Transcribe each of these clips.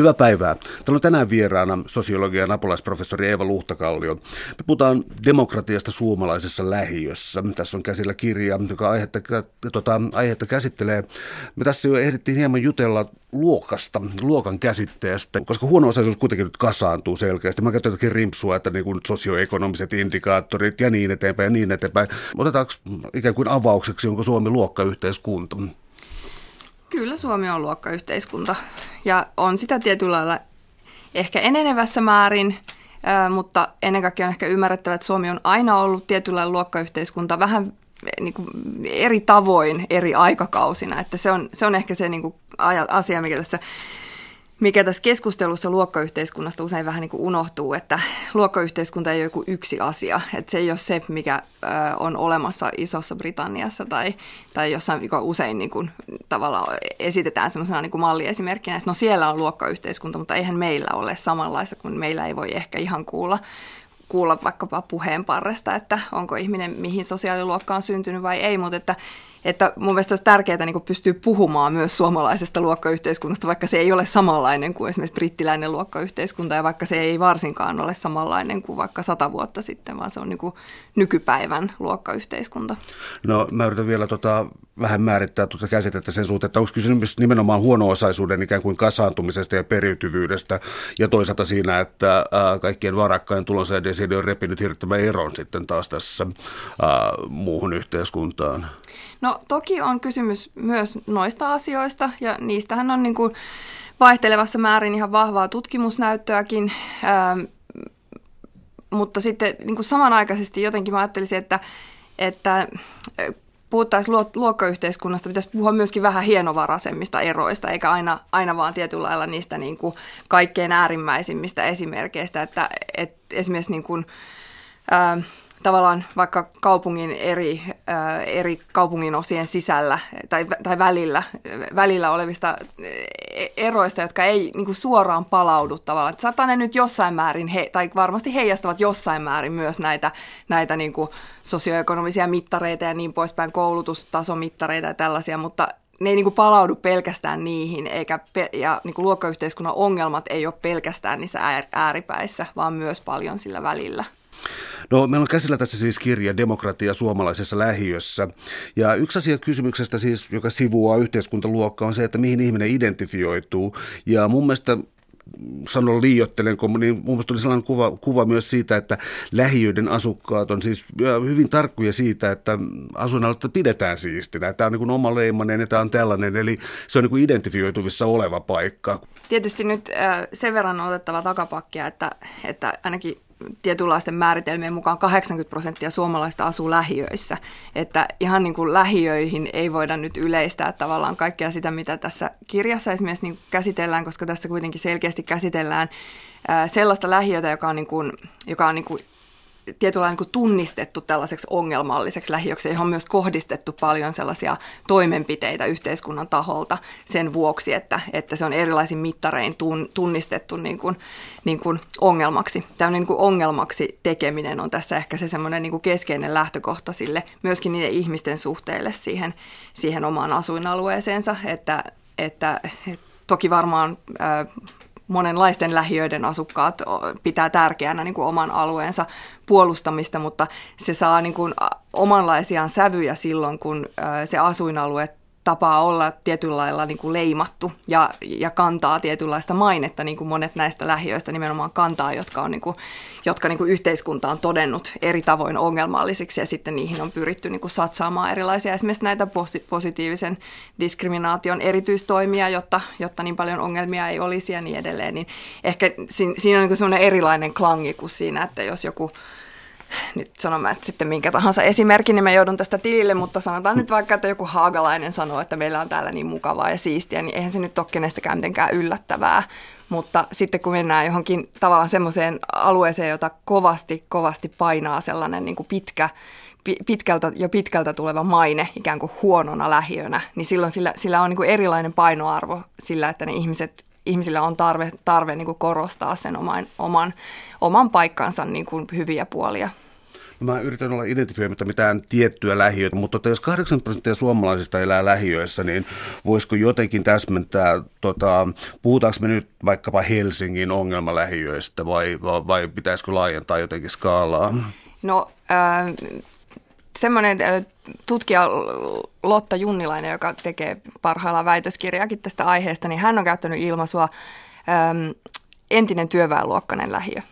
Hyvää päivää. Täällä on tänään vieraana sosiologian apulaisprofessori Eeva Luhtakallio. Me puhutaan demokratiasta suomalaisessa lähiössä. Tässä on käsillä kirja, joka aihetta, tota, aihetta käsittelee. Me tässä jo ehdittiin hieman jutella luokasta, luokan käsitteestä, koska huono-osaisuus kuitenkin nyt kasaantuu selkeästi. Mä käytän jotakin rimpsua, että niin kuin sosioekonomiset indikaattorit ja niin eteenpäin ja niin eteenpäin. Otetaanko ikään kuin avaukseksi, onko Suomi luokkayhteiskunta? Kyllä Suomi on luokkayhteiskunta ja on sitä tietyllä lailla ehkä enenevässä määrin, mutta ennen kaikkea on ehkä ymmärrettävä, että Suomi on aina ollut tietyllä luokkayhteiskunta vähän niin kuin eri tavoin eri aikakausina. Että se, on, se on ehkä se niin kuin asia, mikä tässä mikä tässä keskustelussa luokkayhteiskunnasta usein vähän niin kuin unohtuu, että luokkayhteiskunta ei ole joku yksi asia. Että se ei ole se, mikä on olemassa Isossa Britanniassa tai, tai jossain mikä usein niin kuin, tavallaan esitetään semmoisena niin kuin malliesimerkkinä, että no siellä on luokkayhteiskunta, mutta eihän meillä ole samanlaista, kun meillä ei voi ehkä ihan kuulla kuulla vaikkapa puheen parresta, että onko ihminen mihin sosiaaliluokkaan syntynyt vai ei, mutta että että mun mielestä olisi tärkeää niin pystyä puhumaan myös suomalaisesta luokkayhteiskunnasta, vaikka se ei ole samanlainen kuin esimerkiksi brittiläinen luokkayhteiskunta ja vaikka se ei varsinkaan ole samanlainen kuin vaikka sata vuotta sitten, vaan se on niin nykypäivän luokkayhteiskunta. No mä yritän vielä tota, vähän määrittää tuota käsitettä sen suhteen, että onko kysymys nimenomaan huono-osaisuuden ikään kuin kasaantumisesta ja periytyvyydestä ja toisaalta siinä, että ää, kaikkien varakkain tulonsäädesiin on repinyt hirttämään eron sitten taas tässä ää, muuhun yhteiskuntaan. No toki on kysymys myös noista asioista ja niistähän on niin kuin vaihtelevassa määrin ihan vahvaa tutkimusnäyttöäkin, ähm, mutta sitten niin kuin samanaikaisesti jotenkin mä ajattelisin, että, että puhuttaisiin luokkayhteiskunnasta, pitäisi puhua myöskin vähän hienovaraisemmista eroista, eikä aina, aina vaan tietyllä lailla niistä niin kuin kaikkein äärimmäisimmistä esimerkkeistä, että, että esimerkiksi niin kuin, äh, tavallaan vaikka kaupungin eri, äh, eri kaupungin osien sisällä tai, tai välillä, välillä olevista e, eroista, jotka ei niin kuin suoraan palaudu tavallaan. Että saattaa ne nyt jossain määrin, he, tai varmasti heijastavat jossain määrin myös näitä, näitä niin kuin sosioekonomisia mittareita ja niin poispäin, koulutustasomittareita ja tällaisia, mutta ne ei niin kuin palaudu pelkästään niihin, eikä pe- ja niin kuin luokkayhteiskunnan ongelmat ei ole pelkästään niissä ääripäissä, vaan myös paljon sillä välillä. No, meillä on käsillä tässä siis kirja Demokratia suomalaisessa lähiössä. Ja yksi asia kysymyksestä siis, joka sivuaa yhteiskuntaluokkaa, on se, että mihin ihminen identifioituu. Ja mun mielestä sanon liiottelen, niin mun mielestä tuli sellainen kuva, kuva myös siitä, että lähiöiden asukkaat on siis hyvin tarkkuja siitä, että asuinaluetta pidetään siistinä. Tämä on niin omaleimainen ja tämä on tällainen, eli se on niin kuin identifioituvissa oleva paikka. Tietysti nyt sen verran on otettava takapakkia, että, että ainakin tietynlaisten määritelmien mukaan 80 prosenttia suomalaista asuu lähiöissä. Että ihan niin kuin lähiöihin ei voida nyt yleistää tavallaan kaikkea sitä, mitä tässä kirjassa esimerkiksi niin käsitellään, koska tässä kuitenkin selkeästi käsitellään sellaista lähiötä, joka on, niin kuin, joka on niin kuin tietyllä niin tunnistettu tällaiseksi ongelmalliseksi lähiöksi, johon on myös kohdistettu paljon sellaisia toimenpiteitä yhteiskunnan taholta sen vuoksi, että, että se on erilaisin mittarein tun, tunnistettu niin kuin, niin kuin ongelmaksi. Tällainen niin kuin ongelmaksi tekeminen on tässä ehkä se semmoinen niin keskeinen lähtökohta sille myöskin niiden ihmisten suhteille siihen, siihen omaan asuinalueeseensa, että, että toki varmaan monenlaisten lähiöiden asukkaat pitää tärkeänä niin kuin oman alueensa puolustamista, mutta se saa niin kuin omanlaisiaan sävyjä silloin, kun se asuinalue tapaa olla tietyllä lailla niin kuin leimattu ja, ja kantaa tietynlaista mainetta, niin kuin monet näistä lähiöistä nimenomaan kantaa, jotka, on niin kuin, jotka niin kuin yhteiskunta on todennut eri tavoin ongelmallisiksi ja sitten niihin on pyritty niin kuin satsaamaan erilaisia esimerkiksi näitä positiivisen diskriminaation erityistoimia, jotta, jotta niin paljon ongelmia ei olisi ja niin edelleen. Niin ehkä siinä, on niin kuin erilainen klangi kuin siinä, että jos joku nyt sanomaan, että sitten minkä tahansa esimerkin, niin mä joudun tästä tilille, mutta sanotaan nyt vaikka, että joku haagalainen sanoo, että meillä on täällä niin mukavaa ja siistiä, niin eihän se nyt ole kenestäkään mitenkään yllättävää. Mutta sitten kun mennään johonkin tavallaan semmoiseen alueeseen, jota kovasti, kovasti painaa sellainen niin kuin pitkä, pitkältä, jo pitkältä tuleva maine ikään kuin huonona lähiönä, niin silloin sillä, sillä on niin kuin erilainen painoarvo sillä, että ne ihmiset ihmisillä on tarve, tarve niin kuin korostaa sen oman, oman, oman paikkansa niin kuin hyviä puolia. Mä yritän olla identifioimatta mitään tiettyä lähiötä, mutta tota, jos 80 prosenttia suomalaisista elää lähiöissä, niin voisiko jotenkin täsmentää, tota, puhutaanko me nyt vaikkapa Helsingin ongelmalähiöistä vai, vai, vai pitäisikö laajentaa jotenkin skaalaa? No äh, semmoinen tutkija Lotta Junnilainen, joka tekee parhaillaan väitöskirjaakin tästä aiheesta, niin hän on käyttänyt ilmaisua äm, entinen työväenluokkainen lähiö.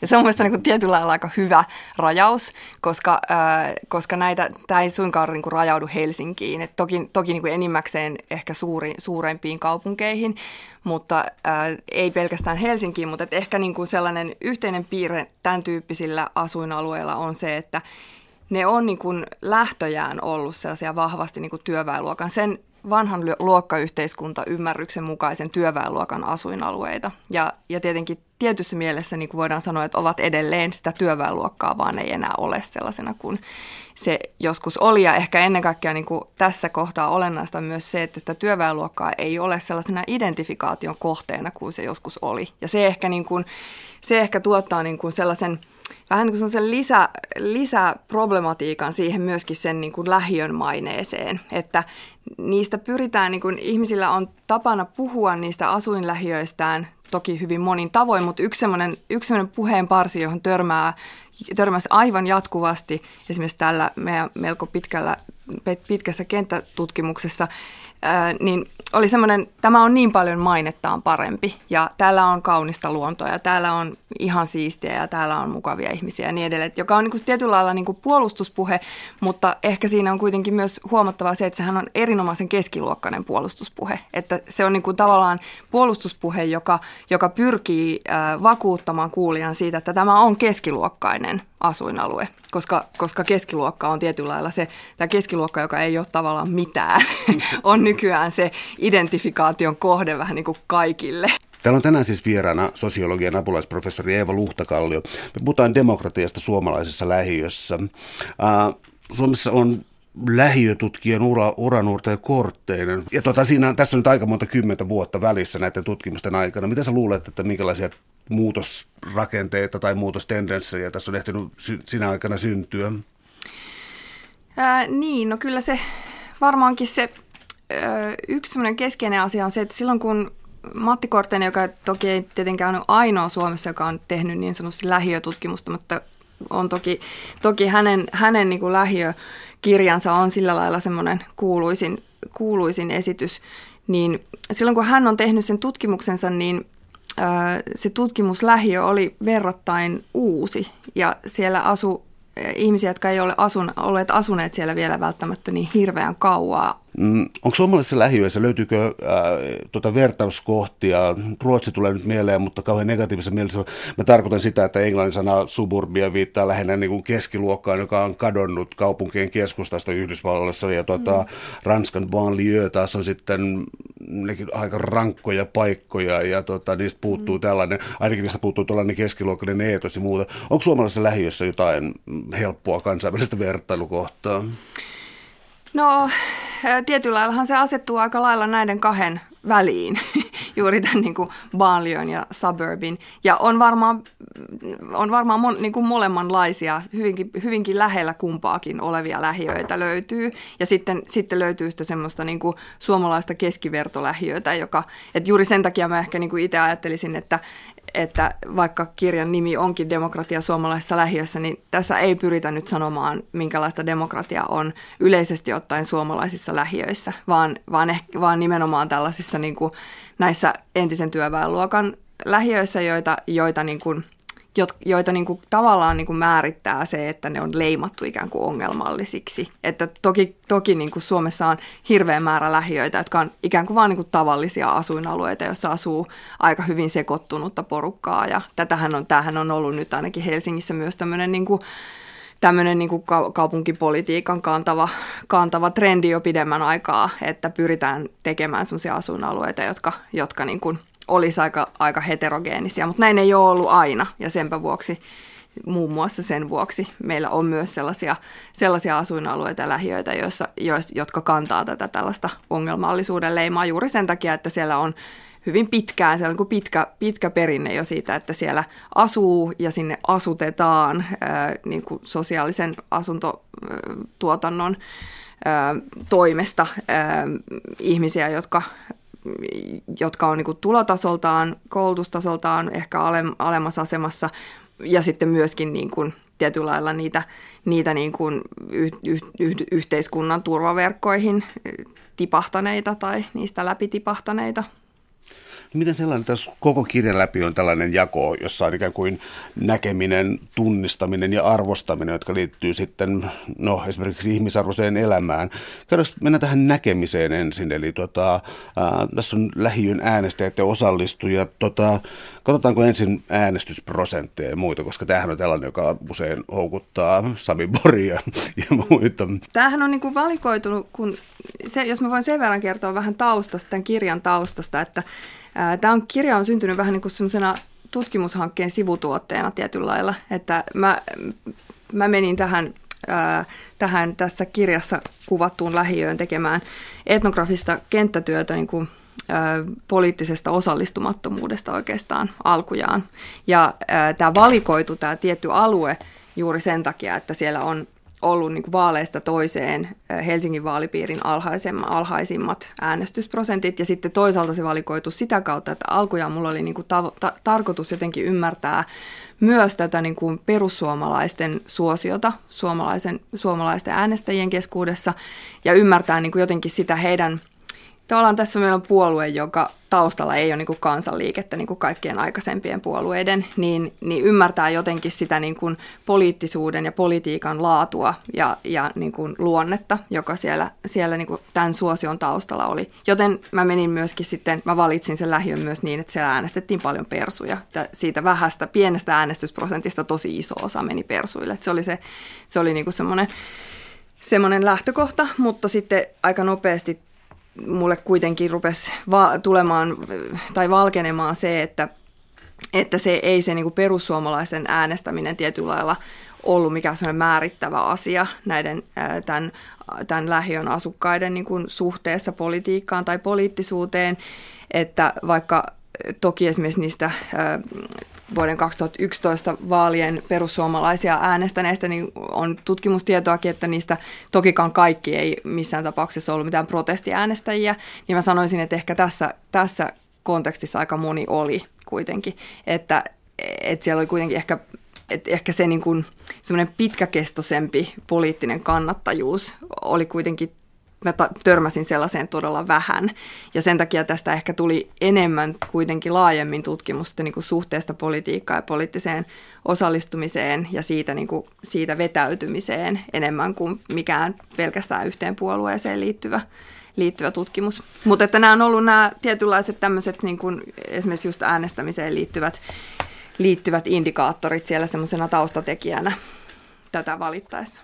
Ja se on mielestäni niin tietyllä lailla aika hyvä rajaus, koska, äh, koska näitä, tämä ei suinkaan niin kuin rajaudu Helsinkiin. Et toki toki niin kuin enimmäkseen ehkä suuri, suurempiin kaupunkeihin, mutta äh, ei pelkästään Helsinkiin, mutta et ehkä niin kuin sellainen yhteinen piirre tämän tyyppisillä asuinalueilla on se, että ne on niin kuin lähtöjään ollut sellaisia vahvasti niin kuin työväenluokan, sen vanhan luokkayhteiskunta ymmärryksen mukaisen työväenluokan asuinalueita. Ja, ja tietenkin tietyssä mielessä niin kuin voidaan sanoa, että ovat edelleen sitä työväenluokkaa, vaan ei enää ole sellaisena kuin se joskus oli. Ja ehkä ennen kaikkea niin kuin tässä kohtaa olennaista myös se, että sitä työväenluokkaa ei ole sellaisena identifikaation kohteena kuin se joskus oli. Ja se ehkä, niin kuin, se ehkä tuottaa niin kuin sellaisen – vähän niin kuin sen lisä, lisäproblematiikan siihen myöskin sen niin kuin lähiön maineeseen, että niistä pyritään, niin kuin ihmisillä on tapana puhua niistä asuinlähiöistään toki hyvin monin tavoin, mutta yksi sellainen, yksi sellainen puheen parsi, johon törmää, törmäsi aivan jatkuvasti esimerkiksi tällä meidän melko pitkällä, pitkässä kenttätutkimuksessa, niin oli semmoinen, tämä on niin paljon mainettaan parempi ja täällä on kaunista luontoa ja täällä on ihan siistiä ja täällä on mukavia ihmisiä ja niin edelleen, joka on niin kuin tietyllä lailla niin kuin puolustuspuhe, mutta ehkä siinä on kuitenkin myös huomattavaa se, että sehän on erinomaisen keskiluokkainen puolustuspuhe, että se on niin kuin tavallaan puolustuspuhe, joka, joka pyrkii vakuuttamaan kuulijan siitä, että tämä on keskiluokkainen asuinalue, koska, koska keskiluokka on tietyllä lailla se, tämä keskiluokka, joka ei ole tavallaan mitään, on nykyään se identifikaation kohde vähän niin kuin kaikille. Täällä on tänään siis vieraana sosiologian apulaisprofessori Eeva Luhtakallio. Me puhutaan demokratiasta suomalaisessa lähiössä. Suomessa on lähiötutkijan ura, uranuurta ja kortteinen. Ja tota, siinä, tässä on nyt aika monta kymmentä vuotta välissä näiden tutkimusten aikana. Mitä sä luulet, että minkälaisia muutosrakenteita tai muutostendenssejä tässä on ehtinyt sy- sinä aikana syntyä? Ää, niin, no kyllä se varmaankin se ää, yksi keskeinen asia on se, että silloin kun Matti Kortteinen, joka toki ei tietenkään ole ainoa Suomessa, joka on tehnyt niin sanotusti lähiötutkimusta, mutta on toki, toki hänen, hänen niin kuin lähiökirjansa on sillä lailla semmoinen kuuluisin, kuuluisin esitys, niin silloin kun hän on tehnyt sen tutkimuksensa, niin se tutkimuslähiö oli verrattain uusi ja siellä asu ihmisiä, jotka ei ole asun, olleet asuneet siellä vielä välttämättä niin hirveän kauaa Mm, onko suomalaisessa lähiöissä, löytyykö äh, tuota vertauskohtia? Ruotsi tulee nyt mieleen, mutta kauhean negatiivisessa mielessä. Mä tarkoitan sitä, että englannin sana suburbia viittaa lähinnä niin kuin keskiluokkaan, joka on kadonnut kaupunkien keskustasta Yhdysvalloissa. Ja tuota, mm. Ranskan banlieue taas on sitten aika rankkoja paikkoja ja tuota, niistä puuttuu mm. tällainen, ainakin niistä puuttuu tällainen keskiluokkainen eetos ja muuta. Onko suomalaisessa lähiössä jotain helppoa kansainvälistä vertailukohtaa? No tietyllä laillahan se asettuu aika lailla näiden kahden väliin, juuri tämän niin kuin ja suburbin. Ja on varmaan, on varmaan mon, niin kuin molemmanlaisia, hyvinkin, hyvinkin lähellä kumpaakin olevia lähiöitä löytyy. Ja sitten, sitten löytyy sitä semmoista niin kuin suomalaista keskivertolähiöitä, joka, että juuri sen takia mä ehkä niin kuin itse ajattelisin, että, että vaikka kirjan nimi onkin Demokratia suomalaisessa lähiössä, niin tässä ei pyritä nyt sanomaan, minkälaista demokratia on yleisesti ottaen suomalaisissa lähiöissä, vaan, vaan, ehkä, vaan nimenomaan tällaisissa niin kuin, näissä entisen työväenluokan lähiöissä, joita, joita niin kuin, joita niin kuin tavallaan niin kuin määrittää se, että ne on leimattu ikään kuin ongelmallisiksi. Että toki, toki niin kuin Suomessa on hirveä määrä lähiöitä, jotka on ikään kuin vain niin kuin tavallisia asuinalueita, joissa asuu aika hyvin sekoittunutta porukkaa. Ja tätähän on, tämähän on ollut nyt ainakin Helsingissä myös tämmöinen niin kuin tämmöinen niin kuin kaupunkipolitiikan kantava, kantava trendi jo pidemmän aikaa, että pyritään tekemään sellaisia asuinalueita, jotka, jotka niin kuin olisi aika, aika heterogeenisia, mutta näin ei ole ollut aina ja senpä vuoksi muun muassa sen vuoksi meillä on myös sellaisia, sellaisia asuinalueita ja lähiöitä, joissa, jotka kantaa tätä tällaista ongelmallisuuden leimaa juuri sen takia, että siellä on hyvin pitkään. Se on niin pitkä, pitkä perinne jo siitä, että siellä asuu ja sinne asutetaan ää, niin kuin sosiaalisen asuntotuotannon ää, toimesta ää, ihmisiä, jotka jotka on niin kuin tulotasoltaan, koulutustasoltaan ehkä alemmassa asemassa ja sitten myöskin niin kuin tietyllä lailla niitä, niitä niin kuin yh, yh, yh, yhteiskunnan turvaverkkoihin tipahtaneita tai niistä läpi tipahtaneita. Miten sellainen tässä koko kirjan läpi on tällainen jako, jossa on ikään kuin näkeminen, tunnistaminen ja arvostaminen, jotka liittyy sitten no, esimerkiksi ihmisarvoiseen elämään. Käydään mennä tähän näkemiseen ensin. Eli tota, ää, tässä on lähiön äänestäjät ja osallistujat. Tota, katsotaanko ensin äänestysprosentteja ja muita, koska tämähän on tällainen, joka usein houkuttaa Sami Boria ja muita. Tämähän on niin kuin valikoitunut, kun se, jos mä voin sen verran kertoa vähän taustasta, tämän kirjan taustasta, että Tämä on, kirja on syntynyt vähän niin kuin semmoisena tutkimushankkeen sivutuotteena tietyllä lailla, että mä, mä menin tähän, tähän tässä kirjassa kuvattuun lähiöön tekemään etnografista kenttätyötä niin kuin, poliittisesta osallistumattomuudesta oikeastaan alkujaan. Ja tämä valikoitu, tämä tietty alue juuri sen takia, että siellä on ollut niin kuin vaaleista toiseen Helsingin vaalipiirin alhaisimmat äänestysprosentit. Ja sitten toisaalta se valikoitu sitä kautta, että alkujaan mulla oli niin kuin ta- ta- tarkoitus jotenkin ymmärtää myös tätä niin kuin perussuomalaisten suosiota suomalaisen, suomalaisten äänestäjien keskuudessa ja ymmärtää niin kuin jotenkin sitä heidän – tavallaan tässä meillä on puolue, joka taustalla ei ole niin kuin kansanliikettä niin kuin kaikkien aikaisempien puolueiden, niin, niin ymmärtää jotenkin sitä niin kuin poliittisuuden ja politiikan laatua ja, ja niin kuin luonnetta, joka siellä, siellä niin kuin tämän suosion taustalla oli. Joten mä menin myöskin sitten, mä valitsin sen lähiön myös niin, että siellä äänestettiin paljon persuja. Siitä vähästä, pienestä äänestysprosentista tosi iso osa meni persuille. Että se oli, se, se oli niin kuin semmoinen semmoinen lähtökohta, mutta sitten aika nopeasti mulle kuitenkin rupesi va- tulemaan tai valkenemaan se, että, että se ei se niin perussuomalaisen äänestäminen tietyllä lailla ollut mikään semmoinen määrittävä asia näiden tämän, tämän lähiön asukkaiden niin kuin suhteessa politiikkaan tai poliittisuuteen, että vaikka toki esimerkiksi niistä vuoden 2011 vaalien perussuomalaisia äänestäneistä, niin on tutkimustietoakin, että niistä tokikaan kaikki ei missään tapauksessa ollut mitään protestiäänestäjiä, niin mä sanoisin, että ehkä tässä, tässä kontekstissa aika moni oli kuitenkin, että, että siellä oli kuitenkin ehkä että ehkä se niin kuin, pitkäkestoisempi poliittinen kannattajuus oli kuitenkin mä törmäsin sellaiseen todella vähän. Ja sen takia tästä ehkä tuli enemmän kuitenkin laajemmin tutkimusta niin kuin suhteesta politiikkaan ja poliittiseen osallistumiseen ja siitä, niin kuin, siitä vetäytymiseen enemmän kuin mikään pelkästään yhteen puolueeseen liittyvä, liittyvä tutkimus. Mutta että nämä on ollut nämä tietynlaiset tämmöiset niin kuin esimerkiksi just äänestämiseen liittyvät, liittyvät indikaattorit siellä semmoisena taustatekijänä tätä valittaessa.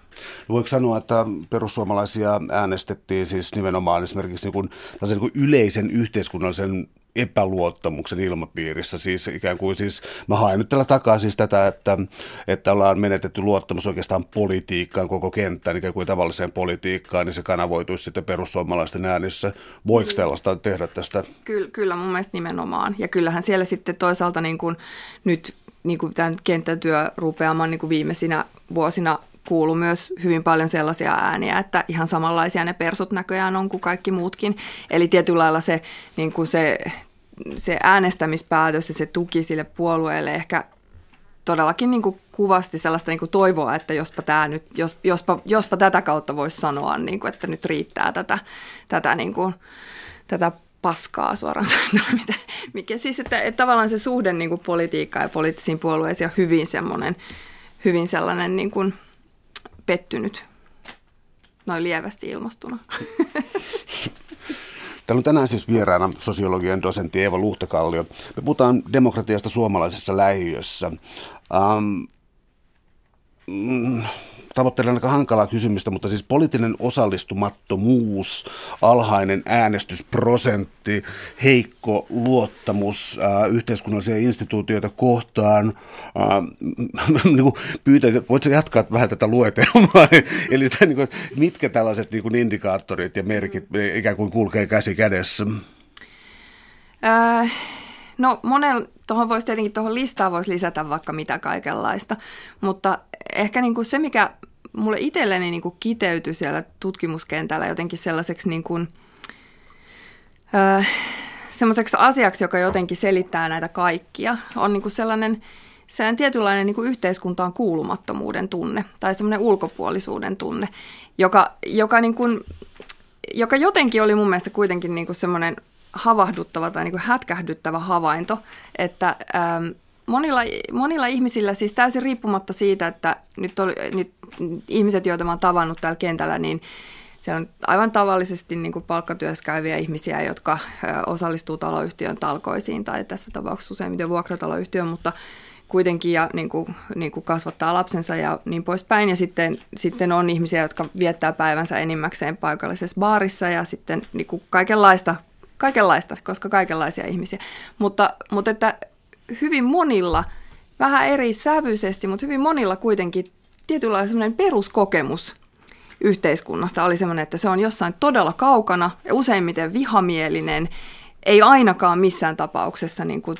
Voiko sanoa, että perussuomalaisia äänestettiin siis nimenomaan esimerkiksi niin kuin, niin kuin yleisen yhteiskunnallisen epäluottamuksen ilmapiirissä. Siis ikään kuin siis, mä haen nyt tällä takaa siis tätä, että, että ollaan menetetty luottamus oikeastaan politiikkaan, koko kenttään, ikään kuin tavalliseen politiikkaan, niin se kanavoituisi sitten perussuomalaisten äänissä. Voiko tällaista tehdä tästä? Kyllä, kyllä mun mielestä nimenomaan. Ja kyllähän siellä sitten toisaalta niin kuin nyt niin kuin tämän kenttätyö rupeamaan niin kuin viimeisinä vuosina kuuluu myös hyvin paljon sellaisia ääniä, että ihan samanlaisia ne persut näköjään on kuin kaikki muutkin. Eli tietyllä lailla se, niin kuin se, se äänestämispäätös ja se tuki sille puolueelle ehkä todellakin niin kuin kuvasti sellaista niin kuin toivoa, että jospa, tämä nyt, jos, jospa, jospa tätä kautta voisi sanoa, niin kuin, että nyt riittää tätä, tätä, niin kuin, tätä paskaa suoraan sanoen. Mikä siis, että, että tavallaan se suhde niin kuin politiikkaan ja poliittisiin puolueisiin on hyvin semmoinen, hyvin sellainen niin kuin pettynyt, noin lievästi ilmastuna. Täällä on tänään siis vieraana sosiologian dosentti Eeva Luhtakallio. Me puhutaan demokratiasta suomalaisessa lähiössä. Um, tavoittelen aika hankalaa kysymystä, mutta siis poliittinen osallistumattomuus, alhainen äänestysprosentti, heikko luottamus äh, yhteiskunnallisia instituutioita kohtaan. Äh, niin kuin pyytäisin, voitko jatkaa vähän tätä luetelmaa? Eli sitä, niin kuin, mitkä tällaiset niin kuin indikaattorit ja merkit ikään kuin kulkee käsi kädessä? Äh, no monen, tuohon voisi tietenkin tuohon listaan voisi lisätä vaikka mitä kaikenlaista, mutta ehkä niin kuin se, mikä mulle itselleni niin kuin kiteytyi siellä tutkimuskentällä jotenkin sellaiseksi niin kuin, äh, semmoiseksi asiaksi, joka jotenkin selittää näitä kaikkia, on niin kuin sellainen, sellainen tietynlainen niin kuin yhteiskuntaan kuulumattomuuden tunne tai semmoinen ulkopuolisuuden tunne, joka, joka, niin kuin, joka jotenkin oli mun mielestä kuitenkin niin kuin semmoinen havahduttava tai niin kuin hätkähdyttävä havainto, että ähm, monilla, monilla ihmisillä, siis täysin riippumatta siitä, että nyt, oli, nyt ihmiset, joita mä oon tavannut täällä kentällä, niin se on aivan tavallisesti niin kuin palkkatyössä käyviä ihmisiä, jotka osallistuu taloyhtiön talkoisiin tai tässä tapauksessa useimmiten vuokrataloyhtiön, mutta kuitenkin ja niin kuin, niin kuin kasvattaa lapsensa ja niin poispäin. Ja sitten, sitten on ihmisiä, jotka viettää päivänsä enimmäkseen paikallisessa baarissa ja sitten niin kuin kaikenlaista, kaikenlaista, koska kaikenlaisia ihmisiä. Mutta, mutta että hyvin monilla, vähän eri sävyisesti, mutta hyvin monilla kuitenkin tietynlainen semmoinen peruskokemus yhteiskunnasta oli semmoinen, että se on jossain todella kaukana ja useimmiten vihamielinen, ei ainakaan missään tapauksessa niin kuin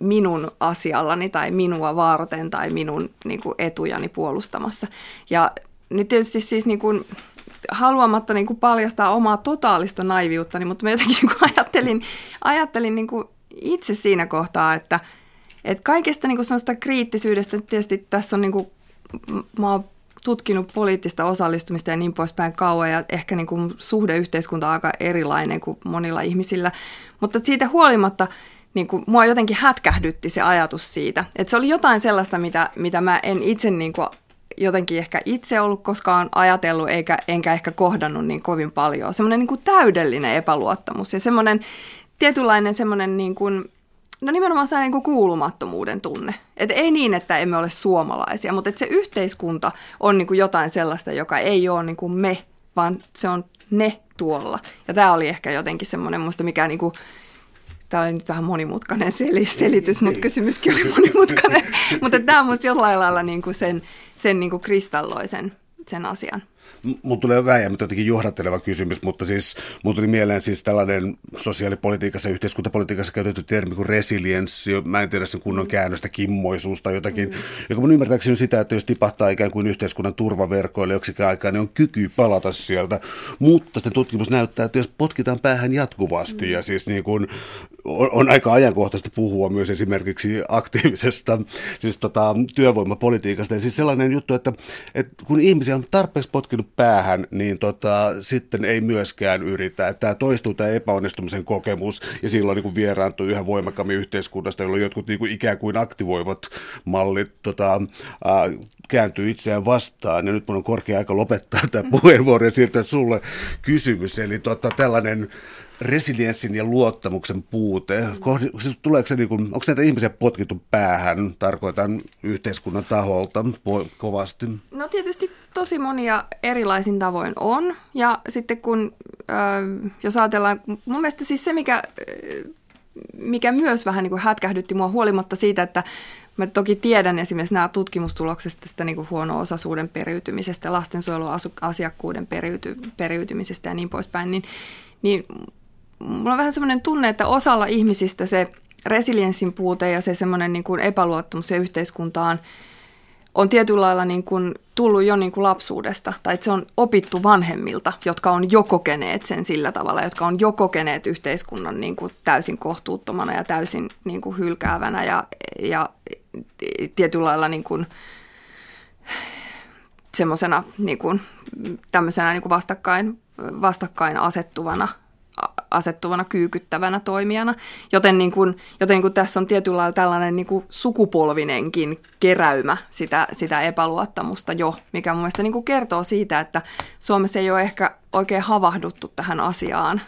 minun asiallani tai minua varten tai minun niin kuin etujani puolustamassa. Ja nyt tietysti siis niin kuin, haluamatta niin kuin paljastaa omaa totaalista naiviuttani, mutta mä jotenkin niin kuin ajattelin, ajattelin niin kuin itse siinä kohtaa, että, että kaikesta niin kuin kriittisyydestä, tietysti tässä on niin kuin, mä oon tutkinut poliittista osallistumista ja niin poispäin kauan ja ehkä niin kuin suhde yhteiskunta on aika erilainen kuin monilla ihmisillä, mutta siitä huolimatta niin kuin, mua jotenkin hätkähdytti se ajatus siitä, että se oli jotain sellaista, mitä, mitä mä en itse niin kuin, jotenkin ehkä itse ollut koskaan ajatellut eikä, enkä ehkä kohdannut niin kovin paljon. Semmoinen niin täydellinen epäluottamus ja semmoinen tietynlainen semmoinen niin kuin, No nimenomaan se niin kuulumattomuuden tunne. Et ei niin, että emme ole suomalaisia, mutta että se yhteiskunta on niin kuin jotain sellaista, joka ei ole niin kuin me, vaan se on ne tuolla. Ja tämä oli ehkä jotenkin semmoinen musta, mikä niin kuin, tämä oli nyt vähän monimutkainen selitys, mutta kysymyskin oli monimutkainen. mutta tämä on musta jollain lailla niin kuin sen, sen niin kuin kristalloisen sen asian. Mun tulee vääjäämättä jotenkin johdatteleva kysymys, mutta siis mun tuli mieleen siis tällainen sosiaalipolitiikassa ja yhteiskuntapolitiikassa käytetty termi kuin resilienssi. Mä en tiedä sen kunnon käännöstä, kimmoisuus tai jotakin, mm. joka mun ymmärtääkseni sitä, että jos tipahtaa ikään kuin yhteiskunnan turvaverkoille joksikin aikaa, niin on kyky palata sieltä. Mutta sitten tutkimus näyttää, että jos potkitaan päähän jatkuvasti mm. ja siis niin kuin on, on aika ajankohtaista puhua myös esimerkiksi aktiivisesta siis tota, työvoimapolitiikasta. Ja siis sellainen juttu, että, että kun ihmisiä on tarpeeksi potkinut päähän, niin tota, sitten ei myöskään yritä. Että tämä toistuu tämä epäonnistumisen kokemus ja silloin niin vieraantuu yhä voimakkaammin yhteiskunnasta, jolloin jotkut niin kuin ikään kuin aktivoivat mallit tota, äh, kääntyy itseään vastaan. Ja nyt mun on korkea aika lopettaa tämä puheenvuoro ja siirtyä sulle kysymys. Eli tota, tällainen resilienssin ja luottamuksen puute? Siis tuleeko se, niin kuin, onko näitä ihmisiä potkittu päähän, tarkoitan yhteiskunnan taholta kovasti? No tietysti tosi monia erilaisin tavoin on. Ja sitten kun, äh, jos ajatellaan, mun mielestä siis se, mikä, mikä myös vähän niin kuin hätkähdytti mua huolimatta siitä, että Mä toki tiedän esimerkiksi nämä tutkimustuloksesta tästä niin huono-osaisuuden periytymisestä, lastensuojeluasiakkuuden periyty, periytymisestä ja niin poispäin, niin, niin mulla on vähän semmoinen tunne, että osalla ihmisistä se resilienssin puute ja se semmoinen niin kuin epäluottamus se yhteiskuntaan on tietyllä lailla niin kuin tullut jo niin kuin lapsuudesta, tai että se on opittu vanhemmilta, jotka on jo kokeneet sen sillä tavalla, jotka on jo kokeneet yhteiskunnan niin kuin täysin kohtuuttomana ja täysin niin kuin hylkäävänä ja, ja tietyllä lailla niin kuin semmoisena niin kuin, tämmöisenä niin kuin vastakkain, vastakkain asettuvana asettuvana kyykyttävänä toimijana. Joten, niin kuin, joten niin kuin tässä on tietyllä lailla tällainen niin kuin sukupolvinenkin keräymä sitä, sitä epäluottamusta jo, mikä mun mielestä niin kertoo siitä, että Suomessa ei ole ehkä oikein havahduttu tähän asiaan.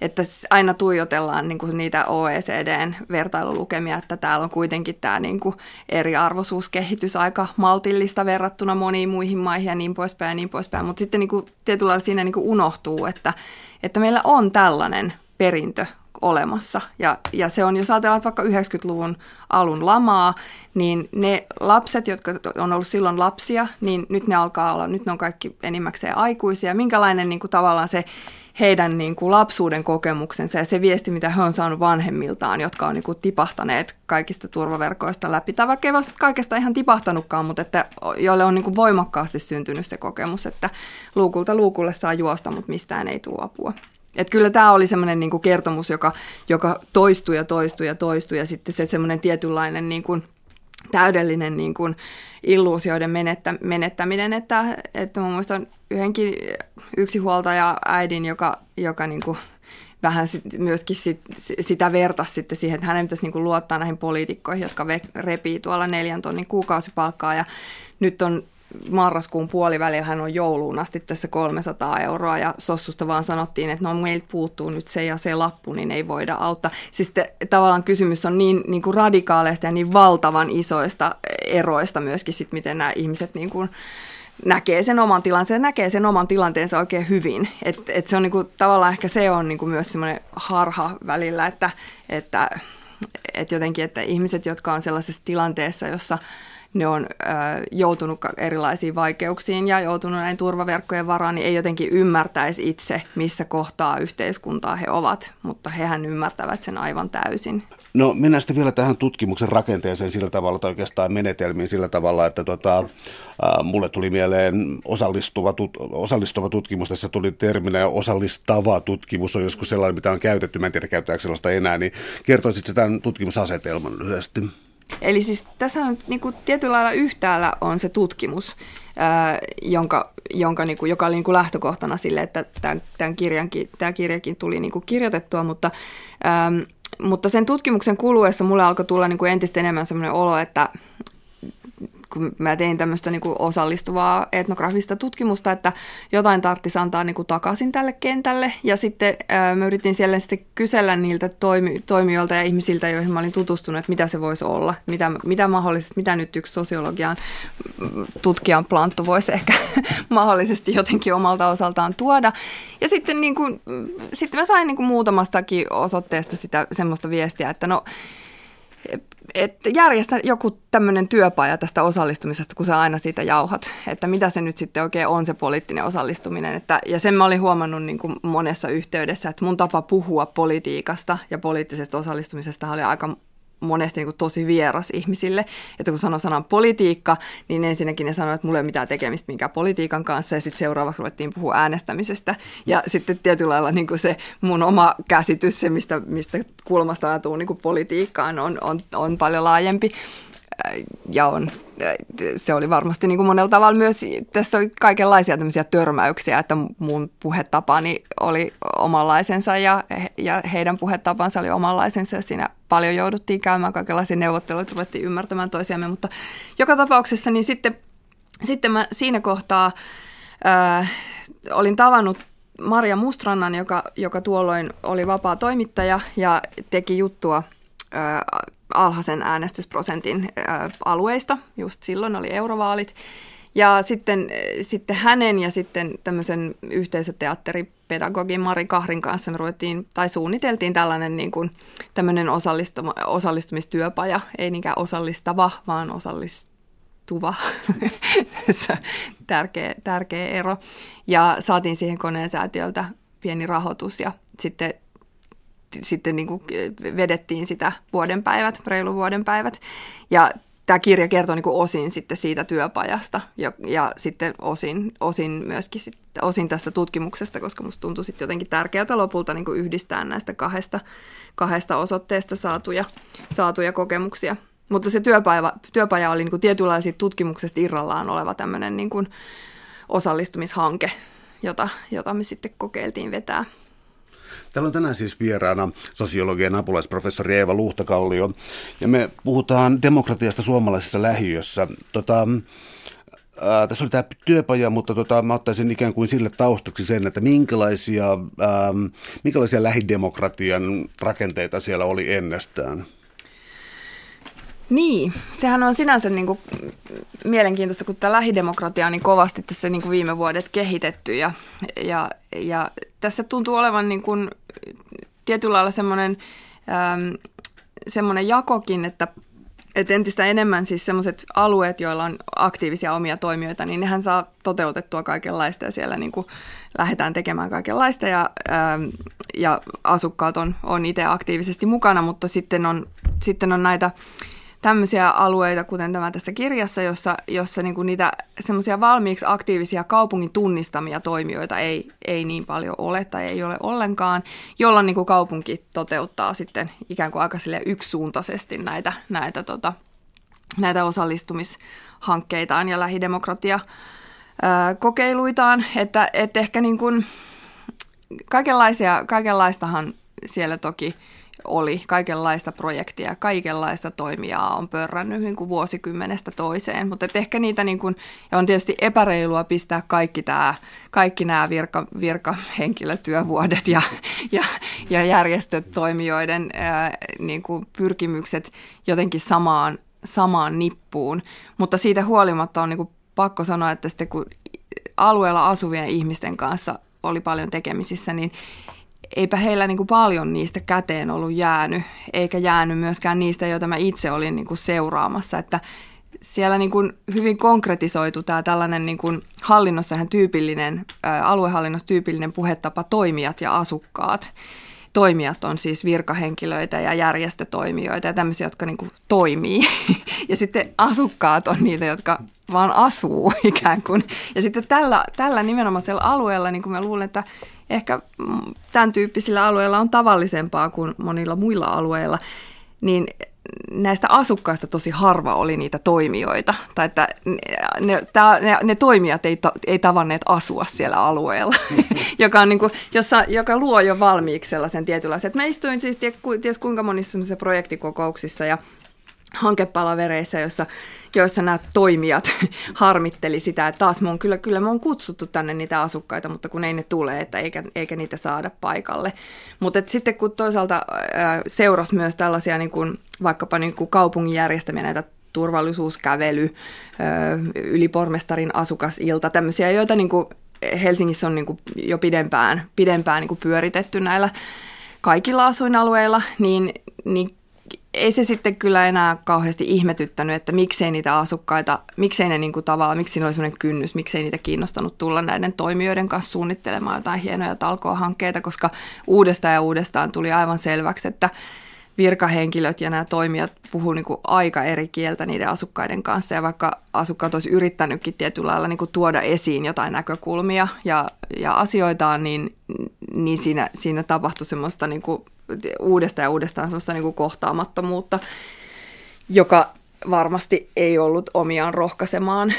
Että aina tuijotellaan niin kuin niitä OECDn vertailulukemia, että täällä on kuitenkin tämä niin kuin eriarvoisuuskehitys aika maltillista verrattuna moniin muihin maihin ja niin poispäin ja niin poispäin. Mutta sitten niin kuin tietyllä lailla siinä niin kuin unohtuu, että, että meillä on tällainen perintö olemassa. Ja, ja se on, jos ajatellaan vaikka 90-luvun alun lamaa, niin ne lapset, jotka on ollut silloin lapsia, niin nyt ne alkaa olla, nyt ne on kaikki enimmäkseen aikuisia. Minkälainen niin kuin tavallaan se heidän niin kuin lapsuuden kokemuksensa ja se viesti, mitä he on saanut vanhemmiltaan, jotka on niin kuin tipahtaneet kaikista turvaverkoista läpi, tai vaikka ei kaikesta ihan tipahtanutkaan, mutta että, joille on niin kuin voimakkaasti syntynyt se kokemus, että luukulta luukulle saa juosta, mutta mistään ei tule apua. Että kyllä tämä oli semmoinen niin kertomus, joka, joka toistui ja toistui ja toistui, ja sitten se semmoinen tietynlainen niin kuin, täydellinen niin kuin, illuusioiden menettä, menettäminen, että, että mä muistan yhdenkin yksinhuoltaja äidin, joka, joka niin kuin vähän sit, myöskin sit, sitä vertasi sitten siihen, että hänen pitäisi niin kuin luottaa näihin poliitikkoihin, jotka repii tuolla neljän tonnin kuukausipalkkaa ja nyt on marraskuun puolivälillä hän on jouluun asti tässä 300 euroa ja Sossusta vaan sanottiin, että no meiltä puuttuu nyt se ja se lappu, niin ei voida auttaa. Siis te, tavallaan kysymys on niin, niin kuin radikaaleista ja niin valtavan isoista eroista myöskin sit, miten nämä ihmiset niin kuin näkee sen oman tilanteensa, näkee sen oman tilanteensa oikein hyvin. Et, et se on niin kuin, tavallaan ehkä se on niin kuin myös semmoinen harha välillä, että, että, että jotenkin, että ihmiset, jotka on sellaisessa tilanteessa, jossa ne on ö, joutunut erilaisiin vaikeuksiin ja joutunut näin turvaverkkojen varaan, niin ei jotenkin ymmärtäisi itse, missä kohtaa yhteiskuntaa he ovat, mutta hehän ymmärtävät sen aivan täysin. No mennään sitten vielä tähän tutkimuksen rakenteeseen sillä tavalla, tai oikeastaan menetelmiin sillä tavalla, että tota, äh, mulle tuli mieleen osallistuva, tut, osallistuva tutkimus, tässä tuli terminä osallistava tutkimus on joskus sellainen, mitä on käytetty, mä en tiedä käyttääkö sellaista enää, niin kertoisit tämän tutkimusasetelman lyhyesti. Eli siis tässä on niin kuin tietyllä lailla yhtäällä on se tutkimus, ää, jonka, jonka, niin kuin, joka oli niin kuin lähtökohtana sille, että tämän, tämän kirjankin, tämä kirjakin tuli niin kuin kirjoitettua, mutta, ää, mutta sen tutkimuksen kuluessa mulle alkoi tulla niin kuin entistä enemmän sellainen olo, että, kun mä tein tämmöistä niin osallistuvaa etnografista tutkimusta, että jotain tarvitsisi antaa niin kuin takaisin tälle kentälle. Ja sitten ää, mä yritin siellä sitten kysellä niiltä toimi, toimijoilta ja ihmisiltä, joihin mä olin tutustunut, että mitä se voisi olla, mitä, mitä mahdollisesti, mitä nyt yksi sosiologian tutkijan planttu voisi ehkä mahdollisesti jotenkin omalta osaltaan tuoda. Ja sitten, niin kuin, sitten mä sain niin kuin muutamastakin osoitteesta sitä semmoista viestiä, että no että järjestä joku tämmöinen työpaja tästä osallistumisesta, kun sä aina siitä jauhat, että mitä se nyt sitten oikein on se poliittinen osallistuminen. Että, ja sen mä olin huomannut niin kuin monessa yhteydessä, että mun tapa puhua politiikasta ja poliittisesta osallistumisesta oli aika monesti niin kuin tosi vieras ihmisille. Että kun sanoo sanan politiikka, niin ensinnäkin ne sanoo, että mulla ei ole mitään tekemistä minkään politiikan kanssa, ja sitten seuraavaksi ruvettiin puhua äänestämisestä. Ja sitten tietyllä lailla niin kuin se mun oma käsitys, se mistä, mistä kulmasta tuun niin kuin politiikkaan, on, on, on paljon laajempi ja on, se oli varmasti niin kuin monella tavalla myös, tässä oli kaikenlaisia tämmöisiä törmäyksiä, että mun puhetapani oli omanlaisensa ja, ja heidän puhetapansa oli omanlaisensa ja siinä paljon jouduttiin käymään. Kaikenlaisia neuvotteluita, ruvettiin ymmärtämään toisiamme, mutta joka tapauksessa niin sitten, sitten mä siinä kohtaa ää, olin tavannut Maria Mustrannan, joka, joka tuolloin oli vapaa toimittaja ja teki juttua alhaisen äänestysprosentin alueista. Just silloin oli eurovaalit. Ja sitten, sitten hänen ja sitten tämmöisen yhteisöteatteripedagogin Mari Kahrin kanssa me ruvettiin, tai suunniteltiin tällainen niin kuin, tämmöinen osallistumistyöpaja, ei niinkään osallistava, vaan osallistuva. Tärkeä, tärkeä ero. Ja saatiin siihen koneen säätiöltä pieni rahoitus ja sitten sitten niin kuin vedettiin sitä vuoden päivät, reilu vuoden päivät. Ja tämä kirja kertoo niin kuin osin sitten siitä työpajasta ja, ja sitten osin, osin myöskin sitten, osin tästä tutkimuksesta, koska musta tuntui sitten jotenkin tärkeältä lopulta niin kuin yhdistää näistä kahdesta, kahdesta osoitteesta saatuja, saatuja kokemuksia. Mutta se työpaja, työpaja oli niin tietynlaisia tutkimuksesta irrallaan oleva tämmöinen niin kuin osallistumishanke, jota, jota me sitten kokeiltiin vetää. Täällä on tänään siis vieraana sosiologian apulaisprofessori Eeva Luhtakallio, ja me puhutaan demokratiasta suomalaisessa lähiössä. Tota, Ää, tässä oli tämä työpaja, mutta tota, mä ottaisin ikään kuin sille taustaksi sen, että minkälaisia, ää, minkälaisia lähidemokratian rakenteita siellä oli ennestään. Niin, sehän on sinänsä niin kuin mielenkiintoista, kun tämä lähidemokratia on niin kovasti tässä niin kuin viime vuodet kehitetty ja, ja, ja tässä tuntuu olevan niin kuin tietyllä lailla semmoinen, ähm, semmoinen jakokin, että että entistä enemmän siis sellaiset alueet, joilla on aktiivisia omia toimijoita, niin nehän saa toteutettua kaikenlaista ja siellä niin kuin lähdetään tekemään kaikenlaista ja, ää, ja asukkaat on, on itse aktiivisesti mukana, mutta sitten on, sitten on näitä tämmöisiä alueita, kuten tämä tässä kirjassa, jossa, jossa niin kuin niitä semmoisia valmiiksi aktiivisia kaupungin tunnistamia toimijoita ei, ei niin paljon ole tai ei ole ollenkaan, jolloin niin kuin kaupunki toteuttaa sitten ikään kuin aika yksisuuntaisesti näitä, näitä, tota, näitä osallistumishankkeitaan ja lähidemokratia kokeiluitaan, että, että ehkä niin kuin kaikenlaisia, kaikenlaistahan siellä toki oli kaikenlaista projektia, kaikenlaista toimijaa on pörrännyt niin kuin vuosikymmenestä toiseen, mutta ehkä niitä niin kuin, ja on tietysti epäreilua pistää kaikki, tämä, kaikki nämä virka, virkahenkilötyövuodet ja, ja, ja järjestötoimijoiden ää, niin kuin pyrkimykset jotenkin samaan, samaan nippuun, mutta siitä huolimatta on niin kuin pakko sanoa, että sitten kun alueella asuvien ihmisten kanssa oli paljon tekemisissä, niin eipä heillä niin kuin paljon niistä käteen ollut jäänyt, eikä jäänyt myöskään niistä, joita mä itse olin niin kuin seuraamassa, että siellä niin kuin hyvin konkretisoitu tämä tällainen niin kuin hallinnossa ihan tyypillinen, aluehallinnossa tyypillinen puhetapa toimijat ja asukkaat. Toimijat on siis virkahenkilöitä ja järjestötoimijoita ja tämmöisiä, jotka niin kuin toimii. Ja sitten asukkaat on niitä, jotka vaan asuu ikään kuin. Ja sitten tällä, tällä nimenomaisella alueella, niin kuin mä luulen, että ehkä tämän tyyppisillä alueilla on tavallisempaa kuin monilla muilla alueilla, niin näistä asukkaista tosi harva oli niitä toimijoita. Tai että ne, ne, ne toimijat ei, ei tavanneet asua siellä alueella, joka, on niin kuin, jossa, joka luo jo valmiiksi sellaisen tietynlaisen. Mä istuin siis ties kuinka monissa projektikokouksissa ja hankepalavereissa, jossa, joissa nämä toimijat harmitteli sitä, että taas me on, kyllä, kyllä me on kutsuttu tänne niitä asukkaita, mutta kun ei ne tule, että eikä, eikä niitä saada paikalle. Mutta sitten kun toisaalta seurasi myös tällaisia niin kuin, vaikkapa niin kuin kaupungin järjestämiä näitä turvallisuuskävely, ylipormestarin asukasilta, tämmöisiä, joita niin kuin Helsingissä on niin kuin jo pidempään, pidempään niin kuin pyöritetty näillä kaikilla asuinalueilla, niin, niin ei se sitten kyllä enää kauheasti ihmetyttänyt, että miksei niitä asukkaita, miksei ne niin kuin tavallaan, miksi siinä oli sellainen kynnys, miksei niitä kiinnostanut tulla näiden toimijoiden kanssa suunnittelemaan jotain hienoja talkohankkeita, koska uudestaan ja uudestaan tuli aivan selväksi, että virkahenkilöt ja nämä toimijat puhuu niin kuin aika eri kieltä niiden asukkaiden kanssa. Ja vaikka asukkaat olisi yrittänytkin tietyllä lailla niin kuin tuoda esiin jotain näkökulmia ja, ja asioitaan, niin, niin siinä, siinä tapahtui semmoista niin kuin uudestaan ja uudestaan sellaista niin kuin kohtaamattomuutta, joka varmasti ei ollut omiaan rohkaisemaan,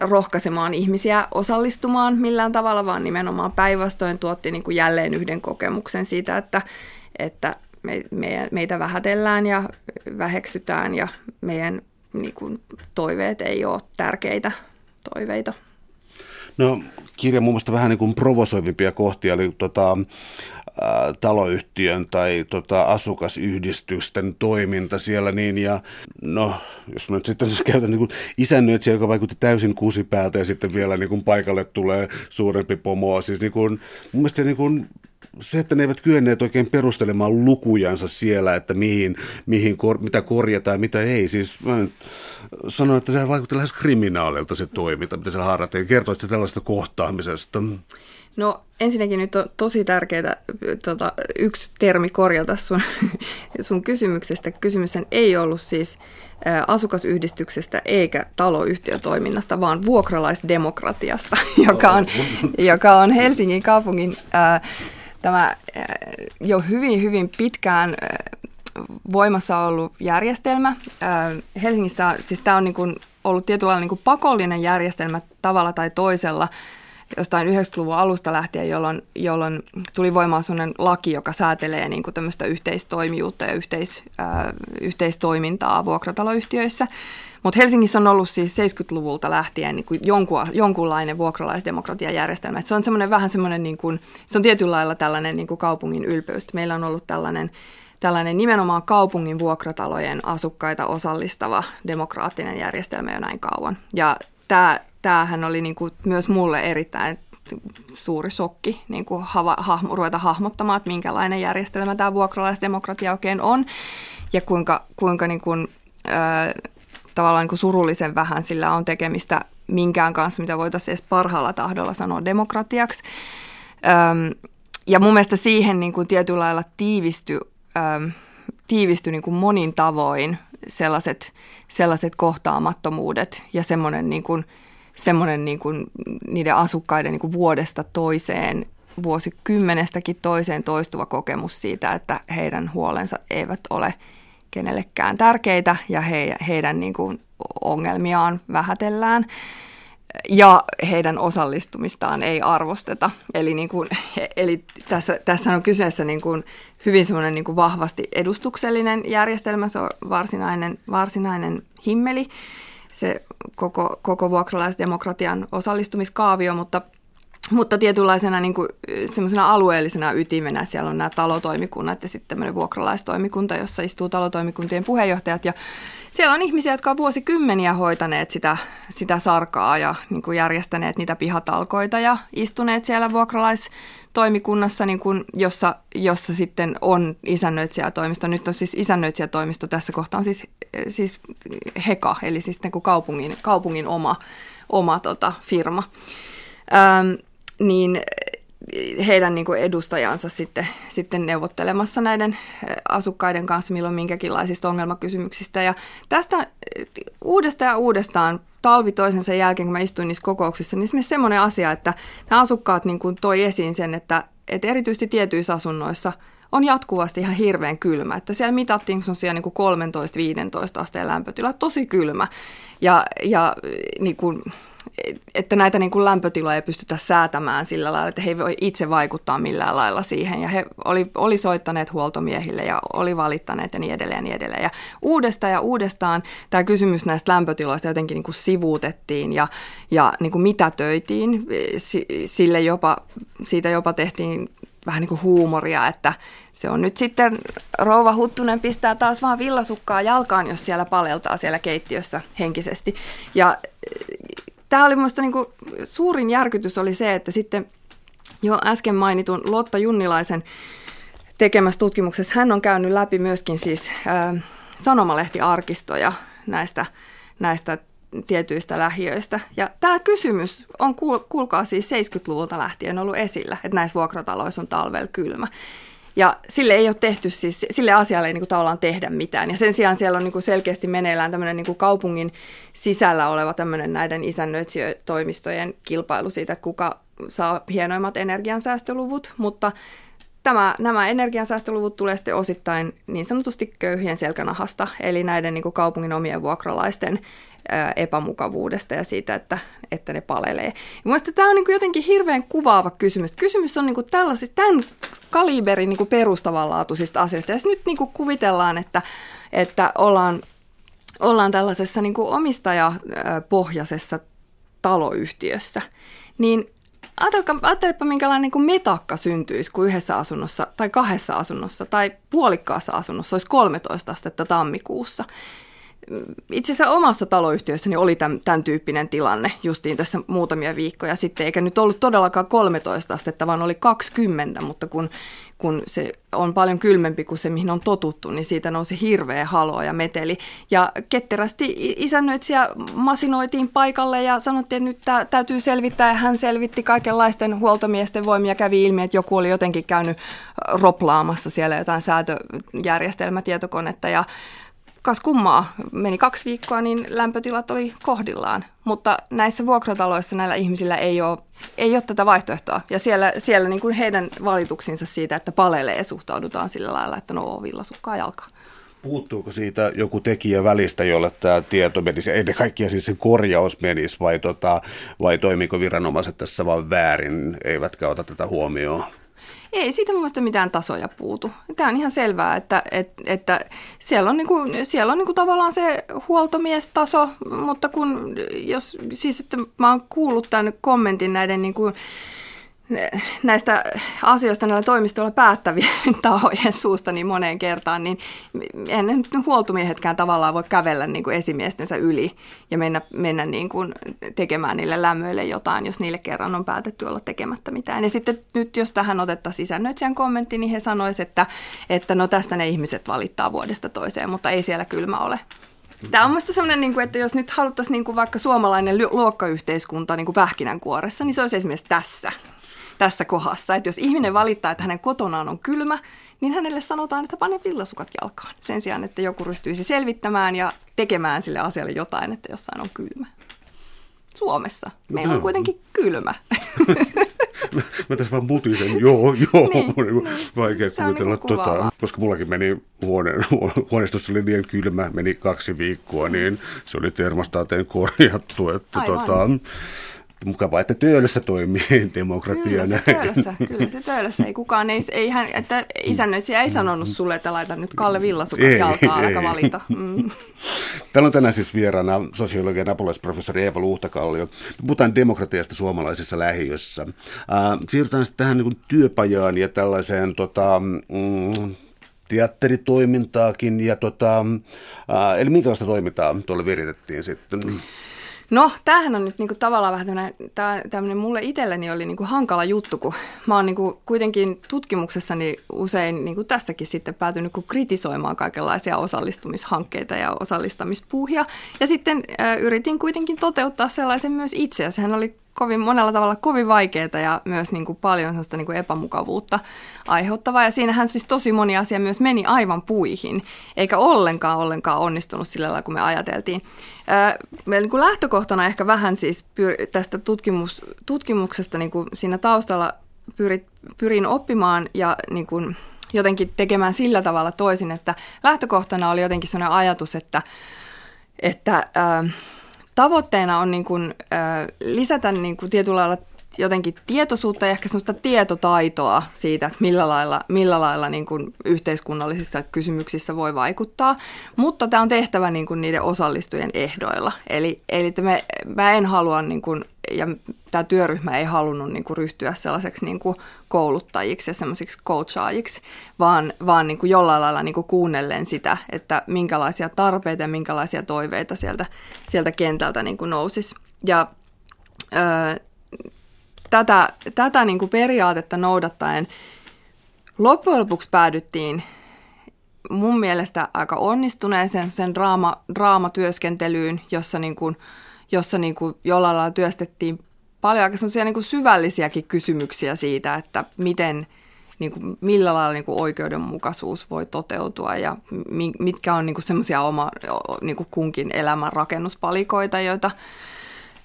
rohkaisemaan ihmisiä osallistumaan millään tavalla, vaan nimenomaan päinvastoin tuotti niin kuin jälleen yhden kokemuksen siitä, että, että me, me, meitä vähätellään ja väheksytään ja meidän niin kuin, toiveet ei ole tärkeitä toiveita. No kirja muun muassa vähän niin kuin provosoivimpia kohtia, eli tota, ä, taloyhtiön tai tota, asukasyhdistysten toiminta siellä, niin ja no, jos mä nyt sitten käytän niin isännöitsijä, joka vaikutti täysin kusipäältä ja sitten vielä niin kuin paikalle tulee suurempi pomo, siis niin kuin, mun mielestä se niin kuin se, että ne eivät kyenneet oikein perustelemaan lukujansa siellä, että mihin, mihin kor, mitä korjataan ja mitä ei. Siis mä nyt sanoin, että se vaikutti lähes kriminaalilta se toiminta, mitä siellä harjoitettiin. Kertoisitko tällaista kohtaamisesta? No ensinnäkin nyt on tosi tärkeää tota, yksi termi korjata sun, sun kysymyksestä. Kysymys ei ollut siis asukasyhdistyksestä eikä taloyhtiötoiminnasta, vaan vuokralaisdemokratiasta, joka on, joka on Helsingin kaupungin ä, tämä jo hyvin, hyvin pitkään voimassa ollut järjestelmä. Helsingistä, siis tämä on niin kuin ollut tietyllä niin kuin pakollinen järjestelmä tavalla tai toisella jostain 90-luvun alusta lähtien, jolloin, jolloin tuli voimaan sellainen laki, joka säätelee niin kuin tämmöistä yhteistoimijuutta ja yhteis, äh, yhteistoimintaa vuokrataloyhtiöissä. Mutta Helsingissä on ollut siis 70-luvulta lähtien niin kuin jonkun, jonkunlainen vuokralaisdemokratiajärjestelmä. Et se on semmoinen vähän semmoinen, niin kuin, se on tietyllä lailla tällainen niin kuin kaupungin ylpeys. Meillä on ollut tällainen tällainen nimenomaan kaupungin vuokratalojen asukkaita osallistava demokraattinen järjestelmä jo näin kauan. Ja tämä, tämähän oli niin kuin myös mulle erittäin suuri shokki niin kuin hava, hahmo, ruveta hahmottamaan, että minkälainen järjestelmä tämä vuokralaisdemokratia oikein on ja kuinka, kuinka niin kuin tavallaan niin surullisen vähän sillä on tekemistä minkään kanssa, mitä voitaisiin edes parhaalla tahdolla sanoa demokratiaksi. ja mun mielestä siihen niin kuin tietyllä lailla tiivistyi, tiivistyi niin kuin monin tavoin sellaiset, sellaiset kohtaamattomuudet ja semmoinen, niin kuin, semmoinen niin kuin niiden asukkaiden niin kuin vuodesta toiseen vuosikymmenestäkin toiseen toistuva kokemus siitä, että heidän huolensa eivät ole kenellekään tärkeitä ja he, heidän niin kuin ongelmiaan vähätellään. Ja heidän osallistumistaan ei arvosteta. Eli, niin kuin, eli tässä, tässä on kyseessä niin kuin hyvin semmoinen niin kuin vahvasti edustuksellinen järjestelmä, se on varsinainen, varsinainen himmeli, se koko, koko vuokralaisdemokratian osallistumiskaavio, mutta – mutta tietynlaisena niin kuin, alueellisena ytimenä siellä on nämä talotoimikunnat ja sitten tämmöinen vuokralaistoimikunta, jossa istuu talotoimikuntien puheenjohtajat. Ja siellä on ihmisiä, jotka on vuosikymmeniä hoitaneet sitä, sitä sarkaa ja niin kuin järjestäneet niitä pihatalkoita ja istuneet siellä vuokralaistoimikunnassa, niin kuin, jossa, jossa sitten on isännöitsijätoimisto. Nyt on siis isännöitsijätoimisto, tässä kohtaa on siis, siis HEKA, eli siis niin kuin kaupungin, kaupungin oma, oma tota, firma. Ähm, niin heidän niin kuin edustajansa sitten, sitten neuvottelemassa näiden asukkaiden kanssa milloin minkäkinlaisista ongelmakysymyksistä. Ja tästä uudestaan ja uudestaan talvi toisensa jälkeen, kun mä istuin niissä kokouksissa, niin semmoinen asia, että nämä asukkaat niin kuin toi esiin sen, että, että erityisesti tietyissä asunnoissa on jatkuvasti ihan hirveän kylmä. Että siellä mitattiin niin kuin 13-15 asteen lämpötila, tosi kylmä. Ja, ja niin kuin, että näitä niin kuin lämpötiloja ei pystytä säätämään sillä lailla, että he ei voi itse vaikuttaa millään lailla siihen. Ja he oli, oli soittaneet huoltomiehille ja oli valittaneet ja niin edelleen ja niin edelleen. Ja uudestaan ja uudestaan tämä kysymys näistä lämpötiloista jotenkin niin kuin sivuutettiin ja, ja niin kuin mitätöitiin. Sille jopa, siitä jopa tehtiin vähän niin kuin huumoria, että se on nyt sitten rouva Huttunen pistää taas vaan villasukkaa jalkaan, jos siellä paleltaa siellä keittiössä henkisesti. Ja tämä oli minusta niin kuin, suurin järkytys oli se, että sitten jo äsken mainitun Lotta Junnilaisen tekemässä tutkimuksessa hän on käynyt läpi myöskin siis äh, sanomalehtiarkistoja näistä, näistä tietyistä lähiöistä. Ja tämä kysymys on, kuulkaa siis 70-luvulta lähtien ollut esillä, että näissä vuokrataloissa on talvella kylmä. Ja sille ei ole tehty siis, sille asialle ei niin kuin tavallaan tehdä mitään. Ja sen sijaan siellä on niin kuin selkeästi meneillään tämmöinen niin kuin kaupungin sisällä oleva tämmöinen näiden isännöitsijötoimistojen kilpailu siitä, että kuka saa hienoimmat energiansäästöluvut, mutta tämä, nämä energiansäästöluvut tulee sitten osittain niin sanotusti köyhien selkänahasta, eli näiden niin kuin kaupungin omien vuokralaisten epämukavuudesta ja siitä, että, että ne palelee. Mielestäni tämä on niin kuin jotenkin hirveän kuvaava kysymys. Kysymys on niin kuin tämän kaliberin niin kuin perustavanlaatuisista asioista. Ja nyt niin kuin kuvitellaan, että, että ollaan, ollaan tällaisessa niin kuin omistajapohjaisessa taloyhtiössä, niin Ajattelepa, minkälainen niin metakka syntyisi, kun yhdessä asunnossa tai kahdessa asunnossa tai puolikkaassa asunnossa olisi 13 astetta tammikuussa itse asiassa omassa taloyhtiössäni oli tämän, tämän tyyppinen tilanne justiin tässä muutamia viikkoja sitten, eikä nyt ollut todellakaan 13 astetta, vaan oli 20, mutta kun, kun se on paljon kylmempi kuin se, mihin on totuttu, niin siitä nousi hirveä halo ja meteli. Ja ketterästi isännöitsijä masinoitiin paikalle ja sanottiin, että nyt täytyy selvittää, ja hän selvitti kaikenlaisten huoltomiesten voimia, kävi ilmi, että joku oli jotenkin käynyt roplaamassa siellä jotain säätöjärjestelmätietokonetta ja kas kummaa, meni kaksi viikkoa, niin lämpötilat oli kohdillaan. Mutta näissä vuokrataloissa näillä ihmisillä ei ole, ei ole tätä vaihtoehtoa. Ja siellä, siellä niin kuin heidän valituksinsa siitä, että palelee, suhtaudutaan sillä lailla, että no villasukkaa jalkaa. Puuttuuko siitä joku tekijä välistä, jolle tämä tieto menisi, ennen kaikkea siis se korjaus menisi, vai, tota, vai toimiko viranomaiset tässä vain väärin, eivätkä ota tätä huomioon? Ei siitä mun mielestä mitään tasoja puutu. Tämä on ihan selvää, että, että, että siellä on, niinku, siellä on niinku tavallaan se huoltomiestaso, mutta kun jos, siis että mä oon kuullut tämän kommentin näiden niinku, näistä asioista näillä toimistoilla päättävien tahojen suusta niin moneen kertaan, niin en nyt huoltomiehetkään tavallaan voi kävellä niin kuin esimiestensä yli ja mennä, mennä niin kuin tekemään niille lämmöille jotain, jos niille kerran on päätetty olla tekemättä mitään. Ja sitten nyt, jos tähän otettaisiin sisännöitsijän kommentti, niin he sanoisivat, että, että no tästä ne ihmiset valittaa vuodesta toiseen, mutta ei siellä kylmä ole. Tämä on minusta sellainen, niin että jos nyt haluttaisiin niin vaikka suomalainen luokkayhteiskunta niin pähkinänkuoressa, niin se olisi esimerkiksi tässä, tässä kohdassa. Että jos ihminen valittaa, että hänen kotonaan on kylmä, niin hänelle sanotaan, että pane villasukat jalkaan. Sen sijaan, että joku ryhtyisi selvittämään ja tekemään sille asialle jotain, että jossain on kylmä. Suomessa meillä on kuitenkin kylmä. mä tässä vaan mutisen, joo, joo, niin, niin, vaikea kuvitella, niin tota, koska mullakin meni huone, huoneistossa oli liian kylmä, meni kaksi viikkoa, niin se oli termostaateen korjattu, että Aivan. tota, mukavaa, että Töölössä toimii demokratia. Kyllä se Töölössä, kyllä se Töölössä. Ei kukaan, ei, ei hän, että isännöitsijä ei sanonut sulle, että laita nyt Kalle Villasukat ei, jalkaan, ei. valita. Mm. Täällä on tänään siis vieraana sosiologian apulaisprofessori Eeva Luhtakallio. Puhutaan demokratiasta suomalaisessa lähiössä. Äh, siirrytään sitten tähän niin työpajaan ja tällaiseen tota, mm, teatteritoimintaakin. Ja tota, äh, eli minkälaista toimintaa tuolla viritettiin sitten? No, tämähän on nyt niinku tavallaan vähän tämmöinen, tämmöinen mulle itselleni oli niinku hankala juttu, kun mä oon niinku kuitenkin tutkimuksessani usein niinku tässäkin sitten päätynyt niinku kritisoimaan kaikenlaisia osallistumishankkeita ja osallistamispuuhia. Ja sitten äh, yritin kuitenkin toteuttaa sellaisen myös itse, ja sehän oli kovin monella tavalla kovin vaikeaa ja myös niin kuin paljon sellaista niin kuin epämukavuutta aiheuttavaa. Ja siinähän siis tosi moni asia myös meni aivan puihin, eikä ollenkaan ollenkaan onnistunut sillä lailla, kun me ajateltiin. Meillä niin kuin lähtökohtana ehkä vähän siis tästä tutkimus, tutkimuksesta niin kuin siinä taustalla pyrit, pyrin oppimaan ja niin kuin jotenkin tekemään sillä tavalla toisin, että lähtökohtana oli jotenkin sellainen ajatus, että, että äh, tavoitteena on niin kuin, äh, lisätä niin kuin tietyllä lailla jotenkin tietoisuutta ja ehkä sellaista tietotaitoa siitä, että millä lailla, millä lailla niin kuin yhteiskunnallisissa kysymyksissä voi vaikuttaa. Mutta tämä on tehtävä niin kuin niiden osallistujien ehdoilla. Eli, eli me, mä en halua, niin kuin, ja tämä työryhmä ei halunnut niin kuin ryhtyä sellaiseksi niin kuin kouluttajiksi ja semmoisiksi coachaajiksi, vaan, vaan niin kuin jollain lailla niin kuin kuunnellen sitä, että minkälaisia tarpeita ja minkälaisia toiveita sieltä, sieltä kentältä niin kuin nousisi. Ja tätä, tätä niin kuin periaatetta noudattaen loppujen lopuksi päädyttiin mun mielestä aika onnistuneeseen sen draama, draamatyöskentelyyn, jossa, niin kuin, jossa niin kuin jollain lailla työstettiin paljon aika niin kuin syvällisiäkin kysymyksiä siitä, että miten, niin kuin, millä lailla niin kuin oikeudenmukaisuus voi toteutua ja mitkä on niin semmoisia oma niin kuin kunkin elämän rakennuspalikoita, joita,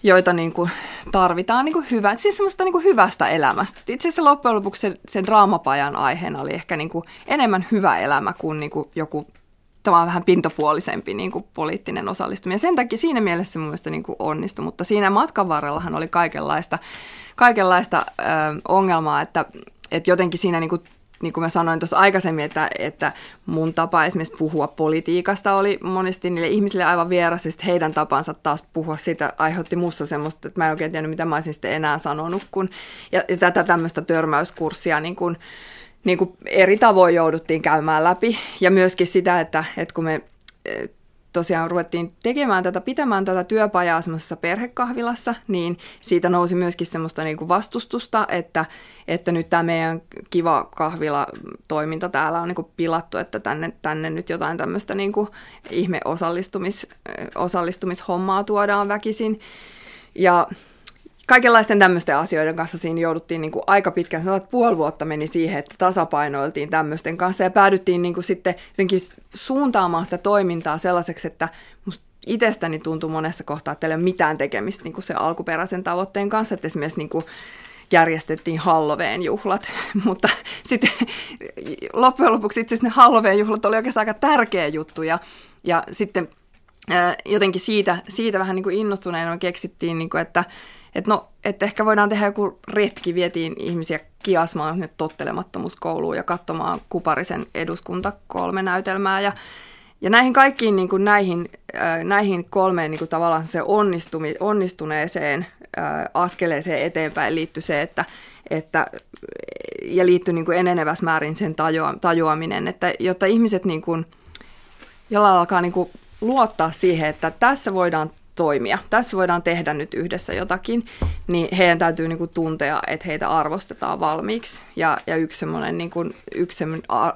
joita niin kuin tarvitaan niin kuin hyvä, siis semmoista niin kuin hyvästä elämästä. Itse asiassa loppujen lopuksi sen, sen draamapajan aiheena oli ehkä niin kuin enemmän hyvä elämä kuin, niin kuin joku tämä on vähän pintapuolisempi niin kuin poliittinen osallistuminen. Sen takia siinä mielessä mun mielestä niin kuin onnistui, mutta siinä matkan varrellahan oli kaikenlaista, kaikenlaista ö, ongelmaa, että, että jotenkin siinä niin kuin niin kuin mä sanoin tuossa aikaisemmin, että, että mun tapa esimerkiksi puhua politiikasta oli monesti niille ihmisille aivan vieras, ja heidän tapansa taas puhua siitä aiheutti mussa semmoista, että mä en oikein tiedä, mitä mä olisin sitten enää sanonut, kun, ja, ja tätä tämmöistä törmäyskurssia niin kuin, niin kuin eri tavoin jouduttiin käymään läpi, ja myöskin sitä, että, että kun me tosiaan ruvettiin tekemään tätä, pitämään tätä työpajaa semmoisessa perhekahvilassa, niin siitä nousi myöskin semmoista niin kuin vastustusta, että, että nyt tämä meidän kiva kahvila-toiminta täällä on niin kuin pilattu, että tänne, tänne nyt jotain tämmöistä niin kuin ihme osallistumis, osallistumishommaa tuodaan väkisin. Ja kaikenlaisten tämmöisten asioiden kanssa siinä jouduttiin niin kuin aika pitkään, sanotaan, että puoli vuotta meni siihen, että tasapainoiltiin tämmöisten kanssa ja päädyttiin niin kuin sitten suuntaamaan sitä toimintaa sellaiseksi, että musta itsestäni tuntui monessa kohtaa, että ei ole mitään tekemistä niin kuin se alkuperäisen tavoitteen kanssa, että esimerkiksi niin kuin järjestettiin Halloween juhlat, mutta sitten loppujen lopuksi itse asiassa ne Halloween juhlat oli oikeastaan aika tärkeä juttu. Ja, ja sitten jotenkin siitä, siitä vähän niin kuin innostuneena keksittiin, niin kuin, että että no, että ehkä voidaan tehdä joku retki, vietiin ihmisiä kiasmaan nyt tottelemattomuuskouluun ja katsomaan Kuparisen eduskunta kolme näytelmää. Ja ja näihin kaikkiin niin kuin näihin, äh, näihin kolmeen niin kuin tavallaan se onnistumi, onnistuneeseen äh, askeleeseen eteenpäin liittyy se, että, että ja liittyy niin enenevässä määrin sen tajua, tajuaminen, että jotta ihmiset niin kuin, jollain alkaa niin kuin luottaa siihen, että tässä voidaan toimia. Tässä voidaan tehdä nyt yhdessä jotakin, niin heidän täytyy niin kuin tuntea, että heitä arvostetaan valmiiksi. Ja, ja yksi niin kuin, yksi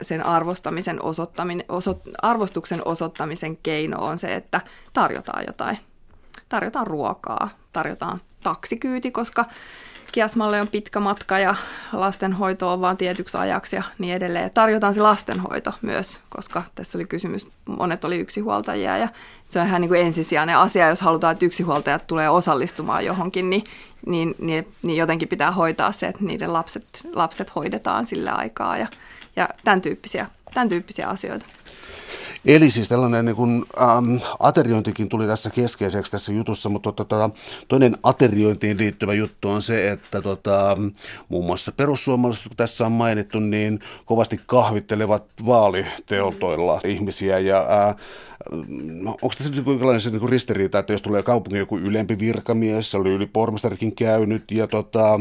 sen arvostamisen osoittaminen, osot, arvostuksen osoittamisen keino on se, että tarjotaan jotain. Tarjotaan ruokaa, tarjotaan taksikyyti, koska Kiasmalle on pitkä matka ja lastenhoito on vain tietyksi ajaksi ja niin edelleen. Tarjotaan se lastenhoito myös, koska tässä oli kysymys, monet oli yksinhuoltajia ja se on ihan niin kuin ensisijainen asia, jos halutaan, että yksinhuoltajat tulee osallistumaan johonkin, niin, niin, niin, niin jotenkin pitää hoitaa se, että niiden lapset, lapset hoidetaan sillä aikaa ja, ja tämän, tyyppisiä, tämän tyyppisiä asioita. Eli siis tällainen niin kuin, ähm, ateriointikin tuli tässä keskeiseksi tässä jutussa, mutta tota, toinen ateriointiin liittyvä juttu on se, että tota, muun muassa perussuomalaiset, kun tässä on mainittu, niin kovasti kahvittelevat vaaliteoltoilla ihmisiä. Ja äh, onko tässä nyt jonkinlainen se niin ristiriita, että jos tulee kaupungin joku ylempi virkamies, se oli yli pormestarikin käynyt ja, tota,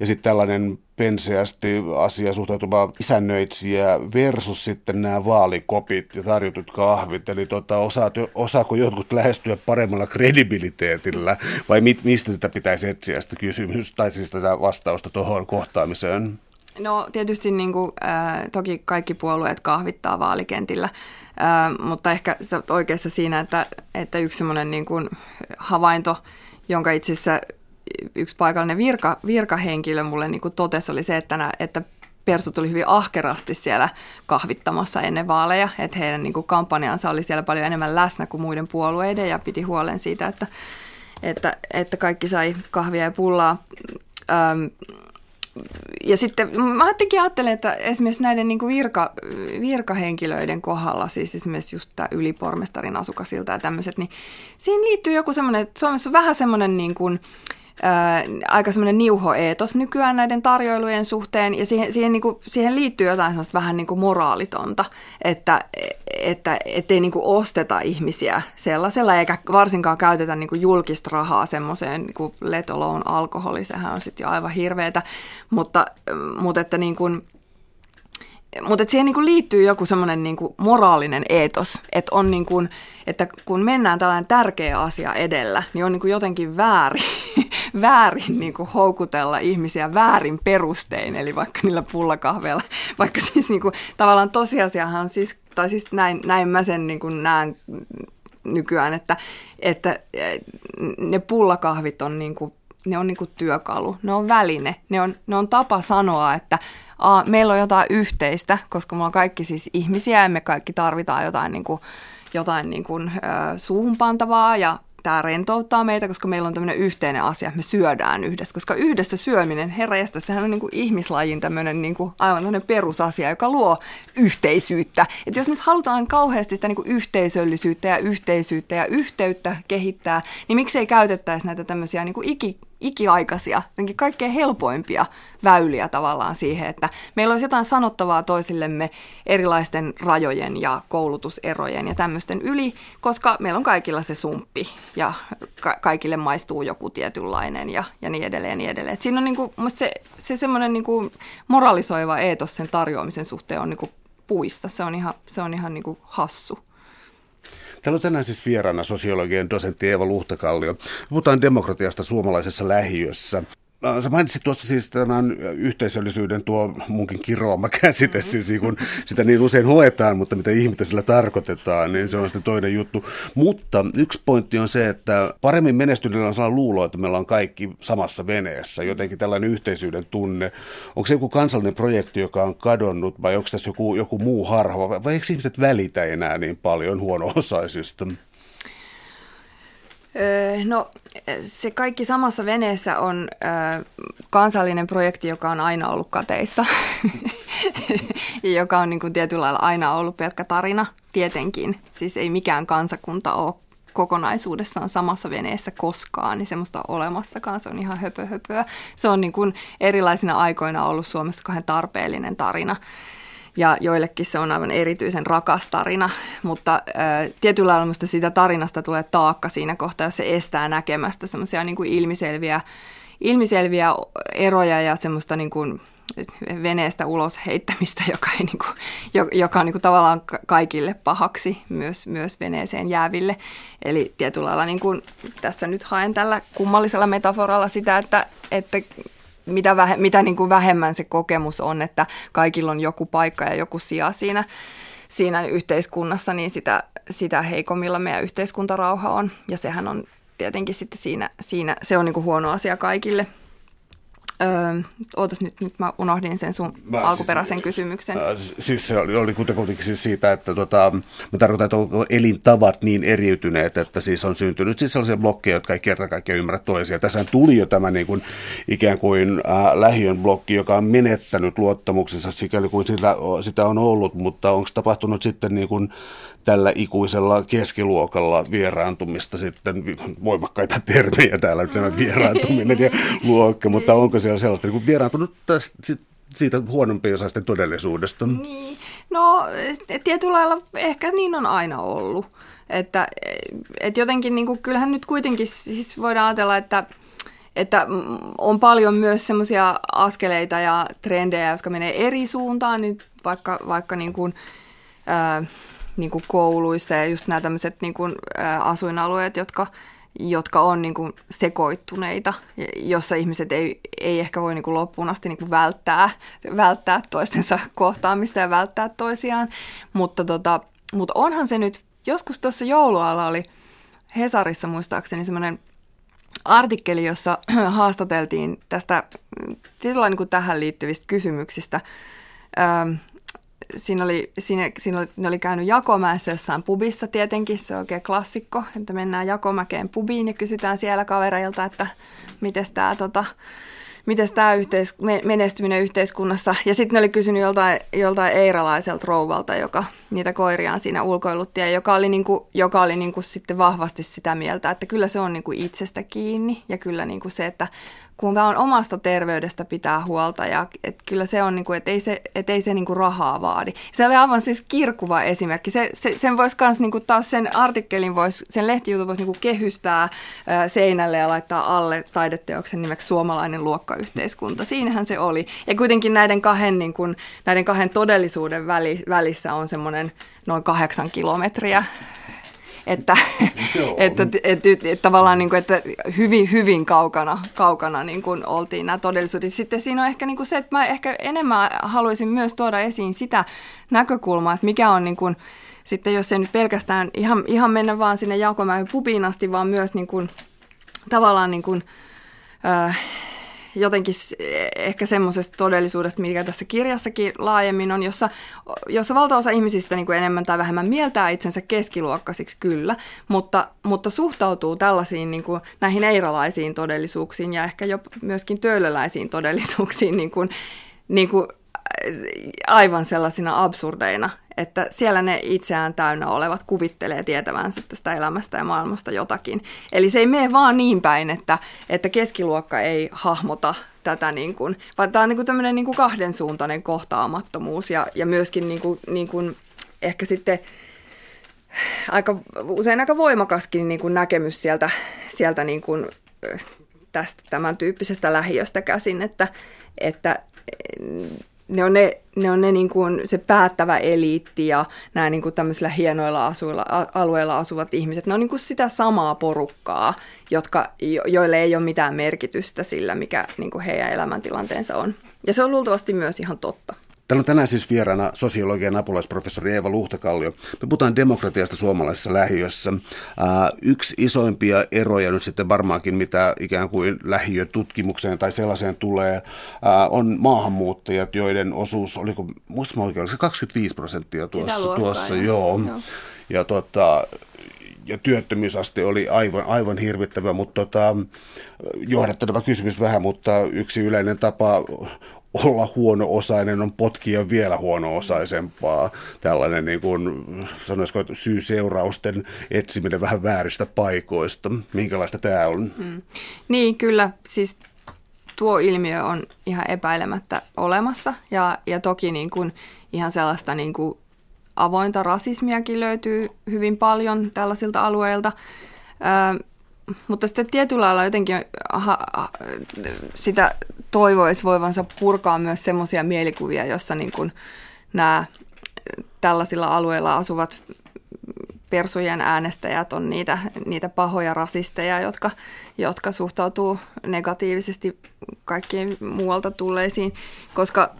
ja sitten tällainen penseästi asia suhtautuva isännöitsijä versus sitten nämä vaalikopit ja tarjotut kahvit. Eli tota, osaat, osaako jotkut lähestyä paremmalla kredibiliteetillä vai mit, mistä sitä pitäisi etsiä sitä kysymystä tai siis tätä vastausta tuohon kohtaamiseen? No tietysti niin kuin, äh, toki kaikki puolueet kahvittaa vaalikentillä, äh, mutta ehkä sä oot oikeassa siinä, että, että yksi semmoinen niin kuin havainto, jonka itse asiassa yksi paikallinen virka, virkahenkilö mulle niin kuin totesi, oli se, että, nä, että persut oli hyvin ahkerasti siellä kahvittamassa ennen vaaleja, että heidän niin kuin kampanjansa oli siellä paljon enemmän läsnä kuin muiden puolueiden ja piti huolen siitä, että, että, että kaikki sai kahvia ja pullaa. Ähm, ja sitten mä ajattelin ajattelen, että esimerkiksi näiden niin kuin virka, virkahenkilöiden kohdalla, siis esimerkiksi just tämä ylipormestarin asukasilta ja tämmöiset, niin siihen liittyy joku semmoinen, että Suomessa on vähän semmoinen niin kuin, ää, aika semmoinen niuho-eetos nykyään näiden tarjoilujen suhteen, ja siihen, siihen, niin kuin, siihen liittyy jotain semmoista vähän niin kuin moraalitonta, että, että ettei niin osteta ihmisiä sellaisella, eikä varsinkaan käytetä niin kuin julkista rahaa semmoiseen niin kuin let alone alkoholi, sehän on sitten jo aivan hirveetä, mutta, mutta että niin kuin, mutta siihen niinku liittyy joku semmoinen niinku moraalinen eetos, että on niinku, että kun mennään tällainen tärkeä asia edellä, niin on niinku jotenkin väärin, väärin niinku houkutella ihmisiä väärin perustein, eli vaikka niillä pullakahveilla, vaikka siis niinku, tavallaan tosiasiahan on siis, tai siis näin, näin mä sen niinku näen nykyään, että, että ne pullakahvit on niinku, ne on niinku työkalu, ne on väline, ne on, ne on tapa sanoa, että a, meillä on jotain yhteistä, koska me on kaikki siis ihmisiä ja me kaikki tarvitaan jotain, niin kuin, jotain niin kuin, ö, suuhun pantavaa ja tämä rentouttaa meitä, koska meillä on tämmöinen yhteinen asia, me syödään yhdessä. Koska yhdessä syöminen, herra jästä, sehän on niin kuin ihmislajin tämmöinen niin kuin aivan tämmöinen perusasia, joka luo yhteisyyttä. Että jos nyt halutaan kauheasti sitä niin kuin yhteisöllisyyttä ja yhteisyyttä ja yhteyttä kehittää, niin miksei käytettäisi näitä tämmöisiä niin kuin iki, ikiaikaisia, kaikkein helpoimpia väyliä tavallaan siihen, että meillä olisi jotain sanottavaa toisillemme erilaisten rajojen ja koulutuserojen ja tämmöisten yli, koska meillä on kaikilla se sumppi ja ka- kaikille maistuu joku tietynlainen ja, ja niin edelleen ja niin edelleen. Et siinä on niinku, se, se semmoinen niinku moralisoiva eetos sen tarjoamisen suhteen on niinku puista. Se on ihan, se on ihan niinku hassu. Täällä on tänään siis vieraana sosiologian dosentti Eeva Luhtakallio. Puhutaan demokratiasta suomalaisessa lähiössä. Äh, sä mainitsit tuossa siis tämän yhteisöllisyyden tuo munkin kiroama käsite, mm-hmm. siis niin kun sitä niin usein hoetaan, mutta mitä ihmettä sillä tarkoitetaan, niin se on sitten toinen juttu. Mutta yksi pointti on se, että paremmin menestyneellä on sellainen luulo, että meillä on kaikki samassa veneessä, jotenkin tällainen yhteisyyden tunne. Onko se joku kansallinen projekti, joka on kadonnut, vai onko tässä joku, joku muu harha, vai eikö ihmiset välitä enää niin paljon huono-osaisista? No se kaikki samassa veneessä on kansallinen projekti, joka on aina ollut kateissa ja joka on niin kuin tietyllä lailla aina ollut pelkkä tarina tietenkin. Siis ei mikään kansakunta ole kokonaisuudessaan samassa veneessä koskaan, niin semmoista on olemassakaan. Se on ihan höpö höpöä. Se on niin kuin erilaisina aikoina ollut Suomessa kahden tarpeellinen tarina ja joillekin se on aivan erityisen rakas tarina, mutta äh, tietyllä lailla siitä tarinasta tulee taakka siinä kohtaa, jos se estää näkemästä semmoisia niin ilmiselviä ilmiselviä eroja ja semmoista niin kuin veneestä ulos heittämistä, joka, ei niin kuin, joka on niin kuin tavallaan kaikille pahaksi, myös, myös veneeseen jääville. Eli tietyllä lailla niin kuin, tässä nyt haen tällä kummallisella metaforalla sitä, että, että mitä, vähe, mitä niin kuin vähemmän se kokemus on, että kaikilla on joku paikka ja joku sija siinä, siinä yhteiskunnassa, niin sitä, sitä heikommilla meidän yhteiskuntarauha on. Ja sehän on tietenkin sitten siinä, siinä se on niin kuin huono asia kaikille – Öö, ootas nyt, nyt mä unohdin sen sun mä, alkuperäisen siis, kysymyksen. Äh, siis se oli, oli kuitenkin siis siitä, että tota, mä tarkoitan, että onko elintavat niin eriytyneet, että siis on syntynyt siis sellaisia blokkeja, jotka ei kerta kaikkiaan ymmärrä toisia. Tässä tuli jo tämä niin kuin, ikään kuin äh, lähiön blokki, joka on menettänyt luottamuksensa sikäli kuin sitä, sitä on ollut, mutta onko tapahtunut sitten niin kuin, tällä ikuisella keskiluokalla vieraantumista sitten, voimakkaita termejä täällä, tämä vieraantuminen ja luokka, mutta onko siellä sellaista niin vieraantunut tästä, siitä huonompi osaisten todellisuudesta? Niin. No tietyllä lailla ehkä niin on aina ollut. Että et jotenkin niin kuin, kyllähän nyt kuitenkin siis voidaan ajatella, että että on paljon myös semmoisia askeleita ja trendejä, jotka menee eri suuntaan, nyt vaikka, vaikka niin kuin, ää, niin kuin kouluissa ja just nämä tämmöiset niin kuin, ä, asuinalueet, jotka, jotka on niin kuin sekoittuneita, jossa ihmiset ei, ei ehkä voi niin kuin loppuun asti niin kuin välttää, välttää toistensa kohtaamista ja välttää toisiaan. Mutta, tota, mutta onhan se nyt, joskus tuossa joulualla oli Hesarissa muistaakseni semmoinen artikkeli, jossa haastateltiin tästä tietyllä niin kuin tähän liittyvistä kysymyksistä siinä oli, siinä, siinä oli, ne oli käynyt Jakomäessä jossain pubissa tietenkin, se on oikein klassikko, että mennään Jakomäkeen pubiin ja kysytään siellä kavereilta, että miten tämä tota, miten tämä yhteis- menestyminen yhteiskunnassa. Ja sitten ne oli kysynyt joltain, joltain eiralaiselta rouvalta, joka niitä koiriaan siinä ulkoilutti ja joka oli, niinku, joka oli niinku sitten vahvasti sitä mieltä, että kyllä se on niinku itsestä kiinni ja kyllä niinku se, että kun vaan omasta terveydestä pitää huolta ja et kyllä se on, niin kuin, ei se, et ei se niin kuin rahaa vaadi. Se oli aivan siis kirkuva esimerkki. Se, se, sen voisi myös niin kuin taas sen artikkelin, voisi, sen lehtijutun voisi niin kuin kehystää ää, seinälle ja laittaa alle taideteoksen nimeksi suomalainen luokkayhteiskunta. Siinähän se oli. Ja kuitenkin näiden kahden, niin kuin, näiden kahden todellisuuden väli, välissä on semmoinen noin kahdeksan kilometriä että, että, että, että, että tavallaan niin kuin, että hyvin, hyvin kaukana, kaukana niin kuin oltiin nämä todellisuudet. Sitten siinä on ehkä niin kuin se, että mä ehkä enemmän haluaisin myös tuoda esiin sitä näkökulmaa, että mikä on niin kuin, sitten jos ei nyt pelkästään ihan, ihan mennä vaan sinne Jaukomäen pubiin asti, vaan myös niin kuin, tavallaan niin kuin, äh, jotenkin ehkä semmoisesta todellisuudesta, mikä tässä kirjassakin laajemmin on, jossa, jossa valtaosa ihmisistä niin kuin enemmän tai vähemmän mieltää itsensä keskiluokkaisiksi kyllä, mutta, mutta suhtautuu tällaisiin niin kuin, näihin eiralaisiin todellisuuksiin ja ehkä jopa myöskin töölöläisiin todellisuuksiin niin kuin, niin kuin aivan sellaisina absurdeina, että siellä ne itseään täynnä olevat kuvittelee tietävänsä tästä elämästä ja maailmasta jotakin. Eli se ei mene vaan niin päin, että, että keskiluokka ei hahmota tätä, niin kuin, vaan tämä on niin kuin tämmöinen niin kuin kahdensuuntainen kohtaamattomuus ja, ja myöskin niin kuin, niin kuin ehkä sitten aika, usein aika voimakaskin niin kuin näkemys sieltä, sieltä niin kuin, tästä tämän tyyppisestä lähiöstä käsin, että, että ne on ne, ne, on ne niin kuin se päättävä eliitti ja nämä niin kuin tämmöisillä hienoilla asuilla, alueilla asuvat ihmiset, ne on niin kuin sitä samaa porukkaa, jotka, joille ei ole mitään merkitystä sillä, mikä niin kuin heidän elämäntilanteensa on. Ja se on luultavasti myös ihan totta. Täällä on tänään siis vieraana sosiologian apulaisprofessori Eeva Luhtakallio. Me puhutaan demokratiasta suomalaisessa lähiössä. yksi isoimpia eroja nyt sitten varmaankin, mitä ikään kuin lähiötutkimukseen tai sellaiseen tulee, on maahanmuuttajat, joiden osuus, oliko, muista oikein, se 25 prosenttia tuossa, luokkaa, tuossa joo. joo. Ja tota, ja työttömyysaste oli aivan, aivan hirvittävä, mutta tota, johdatteleva kysymys vähän, mutta yksi yleinen tapa olla huono-osainen on potkia vielä huono-osaisempaa. Tällainen niin kuin, sanoisiko, syy-seurausten etsiminen vähän vääristä paikoista. Minkälaista tämä on? Mm. Niin, kyllä. Siis tuo ilmiö on ihan epäilemättä olemassa ja, ja toki niin kuin ihan sellaista niin kuin avointa rasismiakin löytyy hyvin paljon tällaisilta alueilta. mutta sitten tietyllä lailla jotenkin aha, sitä toivoisi voivansa purkaa myös semmoisia mielikuvia, jossa niin kuin nämä tällaisilla alueilla asuvat persujen äänestäjät on niitä, niitä pahoja rasisteja, jotka, jotka suhtautuu negatiivisesti kaikkiin muualta tulleisiin, koska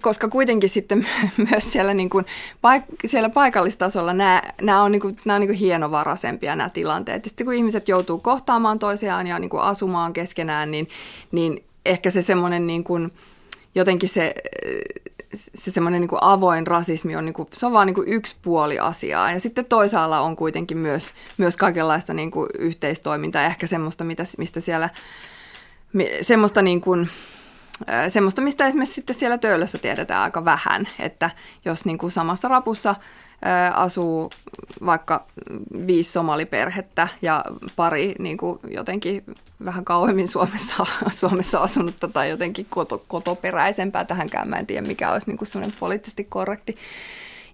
koska kuitenkin sitten myös siellä, niin kuin, paik- siellä paikallistasolla nämä, nämä on, niin kuin, nämä on niin kuin hienovaraisempia nämä tilanteet. Ja sitten kun ihmiset joutuu kohtaamaan toisiaan ja niin kuin asumaan keskenään, niin, niin ehkä se semmoinen niin kuin, jotenkin se, se semmoinen niin avoin rasismi on, niin kuin, se on vaan niin kuin yksi puoli asiaa. Ja sitten toisaalla on kuitenkin myös, myös kaikenlaista niin kuin yhteistoimintaa, ehkä semmoista, mitä, mistä siellä, semmoista niin kuin, semmoista, mistä esimerkiksi sitten siellä töölössä tiedetään aika vähän, että jos niin kuin samassa rapussa asuu vaikka viisi somaliperhettä ja pari niin kuin jotenkin vähän kauemmin Suomessa, Suomessa asunutta tai jotenkin koto, kotoperäisempää tähänkään. Mä en tiedä, mikä olisi niin kuin sellainen poliittisesti korrekti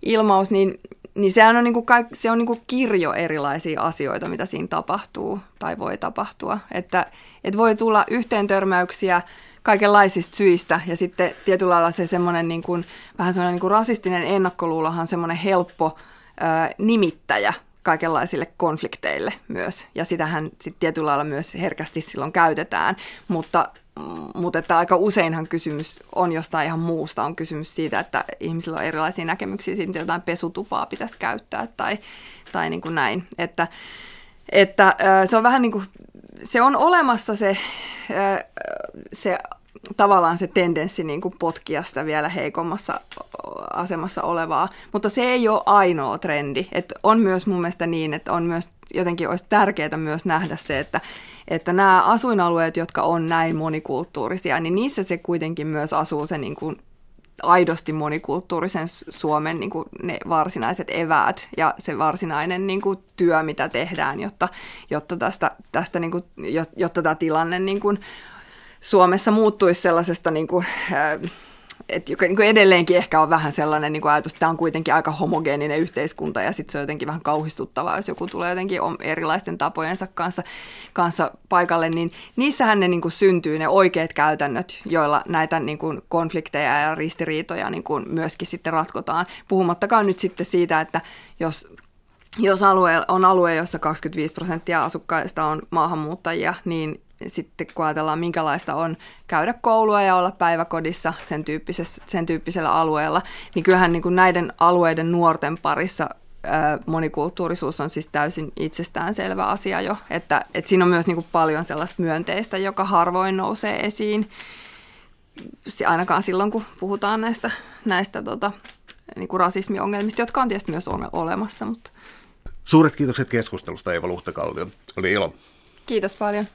ilmaus, niin, niin sehän on, niin kuin kaik, se on niin kuin kirjo erilaisia asioita, mitä siinä tapahtuu tai voi tapahtua. Että, että voi tulla yhteen törmäyksiä kaikenlaisista syistä. Ja sitten tietyllä lailla se semmoinen niin kuin, vähän semmoinen niin kuin rasistinen ennakkoluulohan on semmoinen helppo ää, nimittäjä kaikenlaisille konflikteille myös. Ja sitähän sitten tietyllä lailla myös herkästi silloin käytetään. Mutta, mutta että aika useinhan kysymys on jostain ihan muusta. On kysymys siitä, että ihmisillä on erilaisia näkemyksiä siitä, että jotain pesutupaa pitäisi käyttää tai, tai niin kuin näin. Että, että se on vähän niin kuin, se on olemassa se se tavallaan se tendenssi niin kuin potkia sitä vielä heikommassa asemassa olevaa, mutta se ei ole ainoa trendi. Et on myös mun mielestä niin, että on myös jotenkin olisi tärkeää myös nähdä se, että, että nämä asuinalueet, jotka on näin monikulttuurisia, niin niissä se kuitenkin myös asuu se niin kuin aidosti monikulttuurisen Suomen niin kuin ne varsinaiset eväät ja se varsinainen niin kuin työ, mitä tehdään, jotta, jotta, tästä, tästä niin kuin, jotta tämä tilanne niin kuin Suomessa muuttuisi sellaisesta niin kuin, äh, että joka niin edelleenkin ehkä on vähän sellainen niin kuin ajatus, että tämä on kuitenkin aika homogeeninen yhteiskunta ja sitten se on jotenkin vähän kauhistuttavaa, jos joku tulee jotenkin erilaisten tapojensa kanssa, kanssa paikalle, niin niissähän ne niin kuin syntyy ne oikeat käytännöt, joilla näitä niin kuin konflikteja ja ristiriitoja niin kuin myöskin sitten ratkotaan. Puhumattakaan nyt sitten siitä, että jos jos alue on alue, jossa 25 prosenttia asukkaista on maahanmuuttajia, niin sitten kun ajatellaan, minkälaista on käydä koulua ja olla päiväkodissa sen, sen tyyppisellä alueella, niin kyllähän niin kuin näiden alueiden nuorten parissa monikulttuurisuus on siis täysin itsestäänselvä asia jo, että, että siinä on myös niin kuin paljon sellaista myönteistä, joka harvoin nousee esiin, ainakaan silloin, kun puhutaan näistä, näistä tota, niin kuin rasismiongelmista, jotka on tietysti myös olemassa. Mutta. Suuret kiitokset keskustelusta Eeva Luhtakallio. Oli ilo. Kiitos paljon.